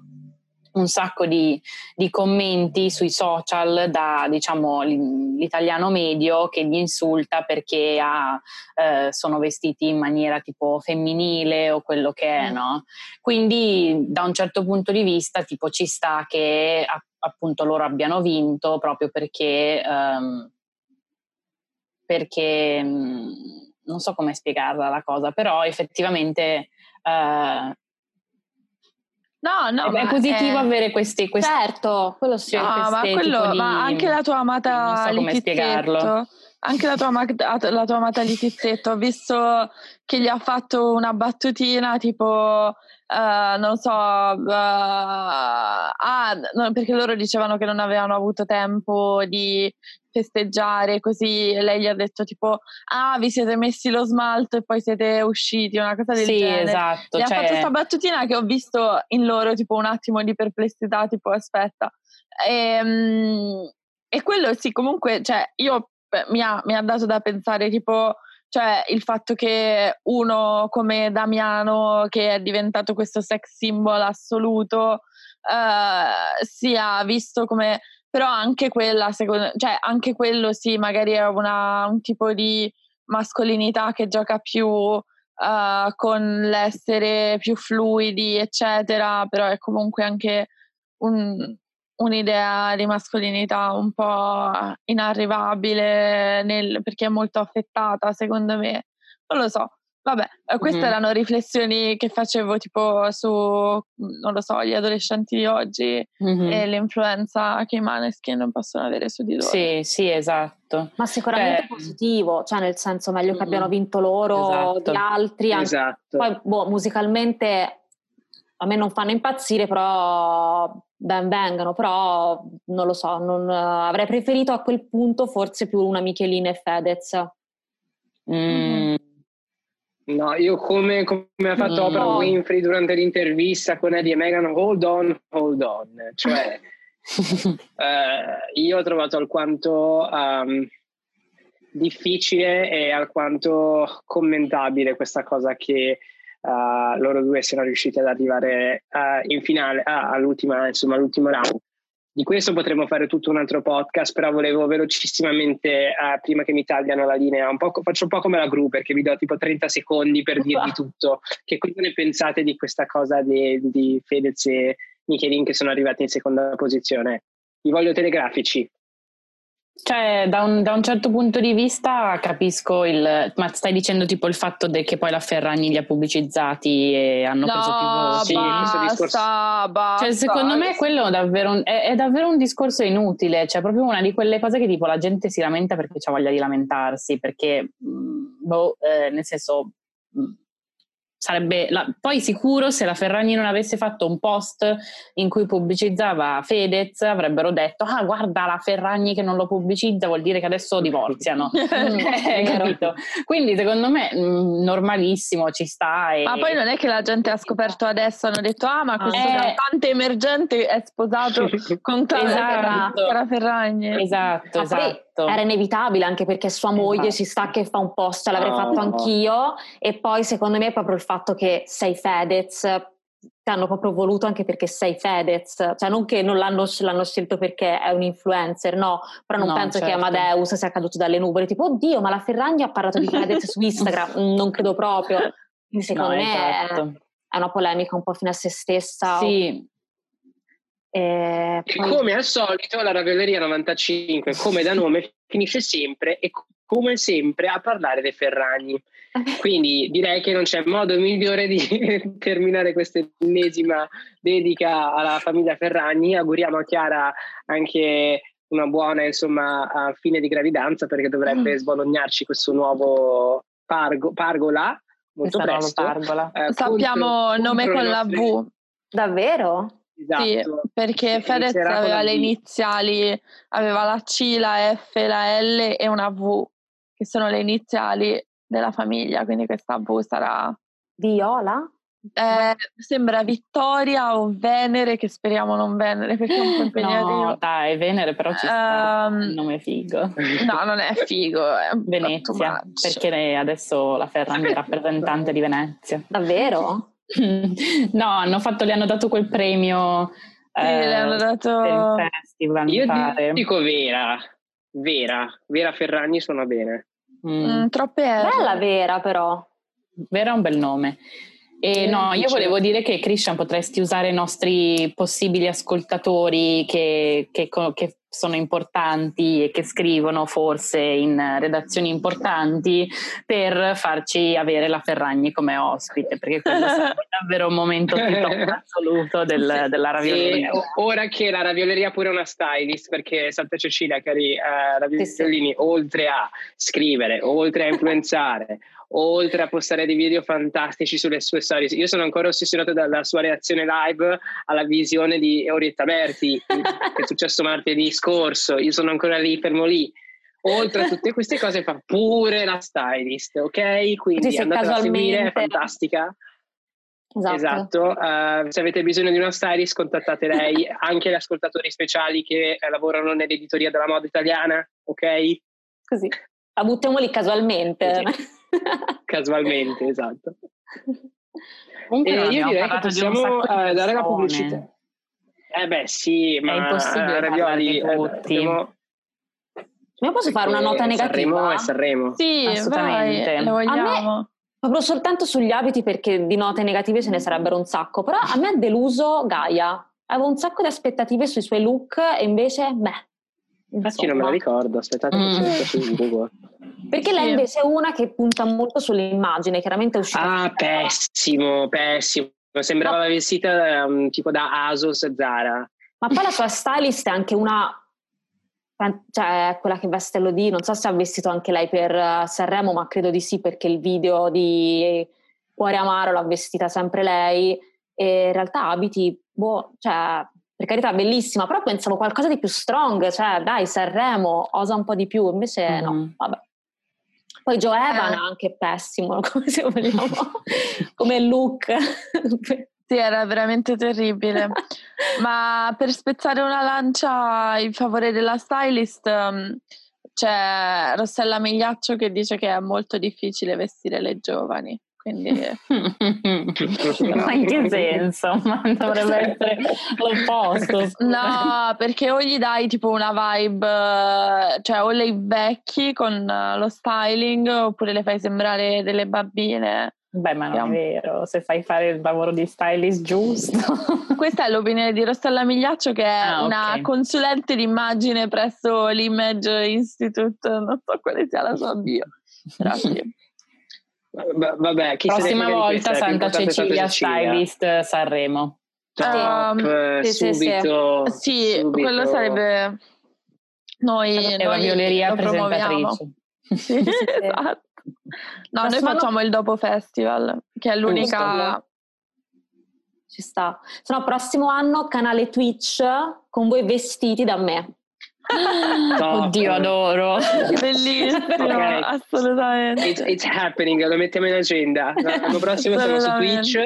un sacco di, di, commenti sui social da diciamo l'italiano medio che gli insulta perché ha, eh, sono vestiti in maniera tipo femminile o quello che è, mm. no? Quindi da un certo punto di vista tipo ci sta che appunto loro abbiano vinto proprio perché, um, perché um, non so come spiegarla la cosa, però effettivamente uh, No, no, è, positivo è... avere questi, questi certo, quello sì. No, ma, quello, di, ma anche la tua amata non so come spiegarlo. Anche la tua, la tua amata Litizzetto, ho visto che gli ha fatto una battutina tipo Uh, non so, uh, ah, no, perché loro dicevano che non avevano avuto tempo di festeggiare, così lei gli ha detto tipo, ah, vi siete messi lo smalto e poi siete usciti, una cosa del sì, genere. esatto. Gli cioè... ha fatto questa battutina che ho visto in loro tipo un attimo di perplessità, tipo aspetta. E, um, e quello sì, comunque, cioè, io mi ha, mi ha dato da pensare tipo cioè il fatto che uno come Damiano, che è diventato questo sex symbol assoluto, uh, sia visto come... Però anche quella, secondo, cioè anche quello sì, magari è una, un tipo di mascolinità che gioca più uh, con l'essere più fluidi, eccetera, però è comunque anche un, un'idea di mascolinità un po' inarrivabile nel, perché è molto affettata, secondo me. Non lo so. Vabbè, eh, queste mm-hmm. erano riflessioni che facevo tipo su, non lo so, gli adolescenti di oggi mm-hmm. e l'influenza che i maneskin possono avere su di loro. Sì, sì, esatto. Ma sicuramente Beh. positivo, cioè nel senso meglio mm-hmm. che abbiano vinto loro esatto. di altri. Esatto. Poi, boh, musicalmente a me non fanno impazzire, però ben vengano, però non lo so, non, avrei preferito a quel punto forse più una Michelina e Fedez. Mm. No, io come, come ha fatto mm. Oprah Winfrey durante l'intervista con Eddie e Megan, hold on, hold on. Cioè, eh, io ho trovato alquanto um, difficile e alquanto commentabile questa cosa che uh, loro due siano riusciti ad arrivare uh, in finale, uh, all'ultima, insomma, all'ultimo round. Di questo potremmo fare tutto un altro podcast, però volevo velocissimamente, prima che mi tagliano la linea, un faccio un po' come la gru perché vi do tipo 30 secondi per dirvi tutto. Che cosa ne pensate di questa cosa di, di Fedez e Michelin che sono arrivati in seconda posizione? Vi voglio telegrafici. Cioè, da un, da un, certo punto di vista capisco il... Ma stai dicendo tipo il fatto de, che poi la Ferragni li ha pubblicizzati e hanno no, preso più voti? Basta, basta, cioè, secondo me quello davvero un, è, è, davvero un discorso inutile. Cioè, proprio una di quelle cose che tipo la gente si lamenta perché ha voglia di lamentarsi. Perché, mm, boh, eh, nel senso mm, sarebbe la, poi sicuro se la Ferragni non avesse fatto un post in cui pubblicizzava Fedez avrebbero detto ah guarda la Ferragni che non lo pubblicizza vuol dire che adesso divorziano. Eh, capito? quindi secondo me mh, normalissimo ci sta e... ma poi non è che la gente ha scoperto adesso hanno detto ah ma questo eh... cantante emergente è sposato con esatto. Cara Ferragni. Esatto, esatto Certo. Era inevitabile anche perché sua moglie esatto. ci sta che fa un post, l'avrei oh. fatto anch'io e poi secondo me è proprio il fatto che sei Fedez ti hanno proprio voluto anche perché sei Fedez, cioè non che non l'hanno, l'hanno scelto perché è un influencer, no, però non no, penso certo. che Amadeus sia caduto dalle nuvole, tipo oddio ma la Ferragni ha parlato di Fedez su Instagram, non credo proprio, quindi secondo no, me esatto. è, è, una polemica un po' fine a se stessa. Sì, e, e poi... come al solito la Ravioleria 95, come da nome, finisce sempre e come sempre a parlare dei Ferragni. Quindi direi che non c'è modo migliore di terminare questa ennesima dedica alla famiglia Ferragni. Auguriamo a Chiara anche una buona insomma, fine di gravidanza perché dovrebbe mm. sbolognarci questo nuovo pargo, pargola molto presto. Pargola. Eh, Sappiamo il nome con la V. Davvero? Esatto. Sì, perché Fedez aveva le iniziali, aveva la C, la F, la L e una V, che sono le iniziali della famiglia, quindi questa V sarà... Viola? Eh, sembra Vittoria o Venere, che speriamo non Venere perché è un po' impegnativo. No, dai, Venere però ci sta, um, il nome è figo. No, non è figo, è Venezia, perché adesso la Ferragni è rappresentante di Venezia. Davvero? no, hanno fatto, le hanno dato quel premio. Sì, eh, le hanno dato... festival, Io dico Vera, Vera, Vera Ferragni suona bene. Mm. Mm, troppe Bella Vera però. Vera è un bel nome. E no, io volevo dire che Christian potresti usare i nostri possibili ascoltatori che, che, che, sono importanti e che scrivono forse in redazioni importanti per farci avere la Ferragni come ospite, perché quello sarebbe davvero un momento assoluto del, della ravioleria. Sì, ora che la ravioleria è pure una stylist, perché Santa Cecilia, cari eh, raviolini, sì, sì. oltre a scrivere, oltre a influenzare, oltre a postare dei video fantastici sulle sue stories. Io sono ancora ossessionato dalla sua reazione live alla visione di Orietta Berti, che è successo martedì scorso. Io sono ancora lì, fermo lì. Oltre a tutte queste cose fa pure la stylist, ok? Quindi sì, andate a seguire, è fantastica. Esatto. esatto. Uh, se avete bisogno di una stylist, contattate lei, anche gli ascoltatori speciali che eh, lavorano nell'editoria della moda italiana, ok? Così. La buttiamo lì casualmente. casualmente, esatto. Comunque e io direi che possiamo uh, dare la pubblicità. Eh beh sì, ma è impossibile uh, Ravioli, eh, dobbiamo... Io posso fare una nota negativa? Sanremo e Sanremo. Sì, assolutamente. Vai, vogliamo. Proprio soltanto sugli abiti perché di note negative ce ne sarebbero un sacco, però a me ha deluso Gaia. Avevo un sacco di aspettative sui suoi look e invece, beh. Infatti non me la ricordo, aspettate mm. che cerco su Google. Perché lei invece è una che punta molto sull'immagine, chiaramente è uscita. Ah, pessimo, pessimo. Sembrava no. vestita um, tipo da Asos Zara. Ma poi la sua stylist è anche una cioè quella che veste Lodi, non so se ha vestito anche lei per uh, Sanremo, ma credo di sì perché il video di Cuore Amaro l'ha vestita sempre lei e in realtà abiti, boh, cioè per carità bellissima, però pensavo qualcosa di più strong, cioè dai Sanremo, osa un po' di più, invece mm. no, vabbè. Poi Joe Evan eh. anche pessimo, come se vogliamo, come look. Sì, era veramente terribile. Ma per spezzare una lancia in favore della stylist, um, c'è Rossella Migliaccio che dice che è molto difficile vestire le giovani. Quindi... Ma in che senso? Ma dovrebbe essere l'opposto. No, perché o gli dai tipo una vibe, cioè o le vecchi con lo styling oppure le fai sembrare delle bambine Beh, ma non è vero, se fai fare il lavoro di stylist giusto. Questa è l'opinione di Rossella Migliaccio, che è ah, una okay. consulente d'immagine presso l'Image Institute, non so quale sia la sua bio. Grazie. Vabbè, chi Prossima volta Santa Cecilia, Stylist Sanremo. Top, um, sì, subito. Sì, sì. sì subito. quello sarebbe noi, noi la violeria presentatrice. Sì, esatto. No, noi facciamo il dopo festival, che è l'unica... Ci sta. Se no, prossimo anno canale Twitch con voi vestiti da me. Top. Oddio, adoro. Bellissimo, okay. assolutamente. It's, it's, happening, lo mettiamo in agenda. L'anno prossimo siamo su Twitch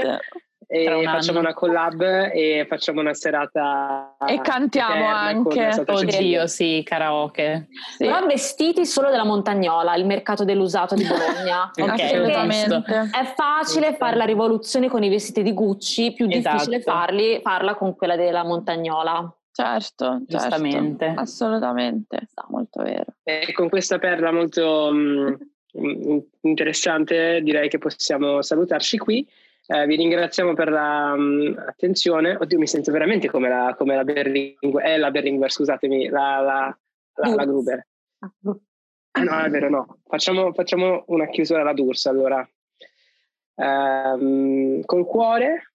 e facciamo una collab e facciamo una serata e cantiamo anche oddio sì karaoke sì. però vestiti solo della Montagnola il mercato dell'usato di Bologna okay, assolutamente è facile sì. fare la rivoluzione con i vestiti di Gucci più esatto. difficile farli, farla con quella della Montagnola Certo, certo, giustamente. Certo, assolutamente, sta molto vero. E con questa perla molto mh, mm, interessante direi che possiamo salutarci qui. Eh, vi ringraziamo per l'attenzione. Um, Oddio, mi sento veramente come la, come la Berlinguer, eh, la Berlinguer, scusatemi, la, la, la, la Gruber. Ah, no, è vero, no. Facciamo, facciamo una chiusura alla Durs allora. Um, col cuore.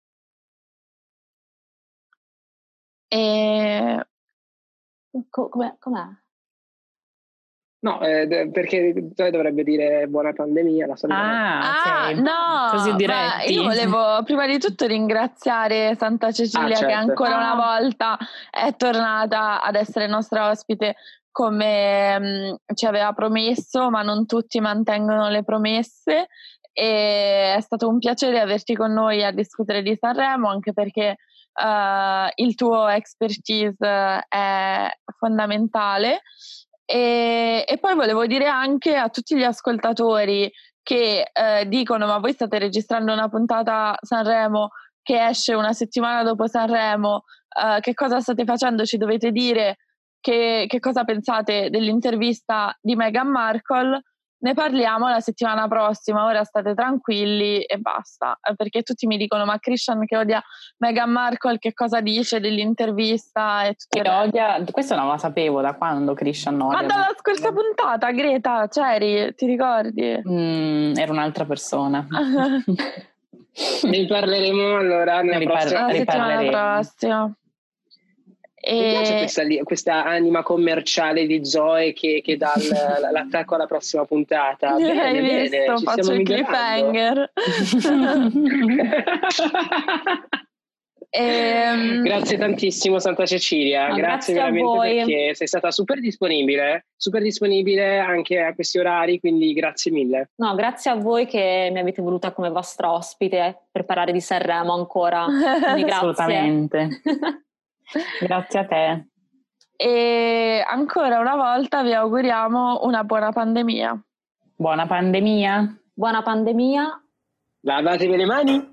E... Com'è? com'è? No, eh, perché dovrebbe dire buona pandemia, la solita. Ah, ah no, così diretti. Io volevo prima di tutto ringraziare Santa Cecilia ah, certo. che ancora una ah. volta è tornata ad essere nostra ospite come mh, mm, ci aveva promesso, ma non tutti mantengono le promesse e è stato un piacere averti con noi a discutere di Sanremo anche perché uh, il tuo expertise è fondamentale e, e, poi volevo dire anche a tutti gli ascoltatori che eh, dicono ma voi state registrando una puntata Sanremo che esce una settimana dopo Sanremo, eh, che cosa state facendo? Ci dovete dire che, che cosa pensate dell'intervista di Meghan Markle ne parliamo la settimana prossima, ora state tranquilli e basta, eh, perché tutti mi dicono ma Christian che odia Meghan Markle che cosa dice dell'intervista e tutto che odia, questo non lo sapevo da quando Christian odia. Ma dalla scorsa puntata Greta, c'eri, ti ricordi? Mm, era un'altra persona. ne parleremo allora nella ripar- prossima. La settimana prossima. E... Mi piace questa, questa, anima commerciale di Zoe che, che dà l'attacco alla prossima puntata. Bene, Hai bene, visto? Ci Faccio il cliffhanger. E, ehm, grazie tantissimo Santa Cecilia, no, grazie, grazie veramente perché sei stata super disponibile, super disponibile anche a questi orari, quindi grazie mille. No, grazie a voi che mi avete voluta come vostra ospite per parlare di Sanremo ancora. Assolutamente. Grazie a te. E ancora una volta vi auguriamo una buona pandemia. Buona pandemia. Buona pandemia. Lavatevi le mani.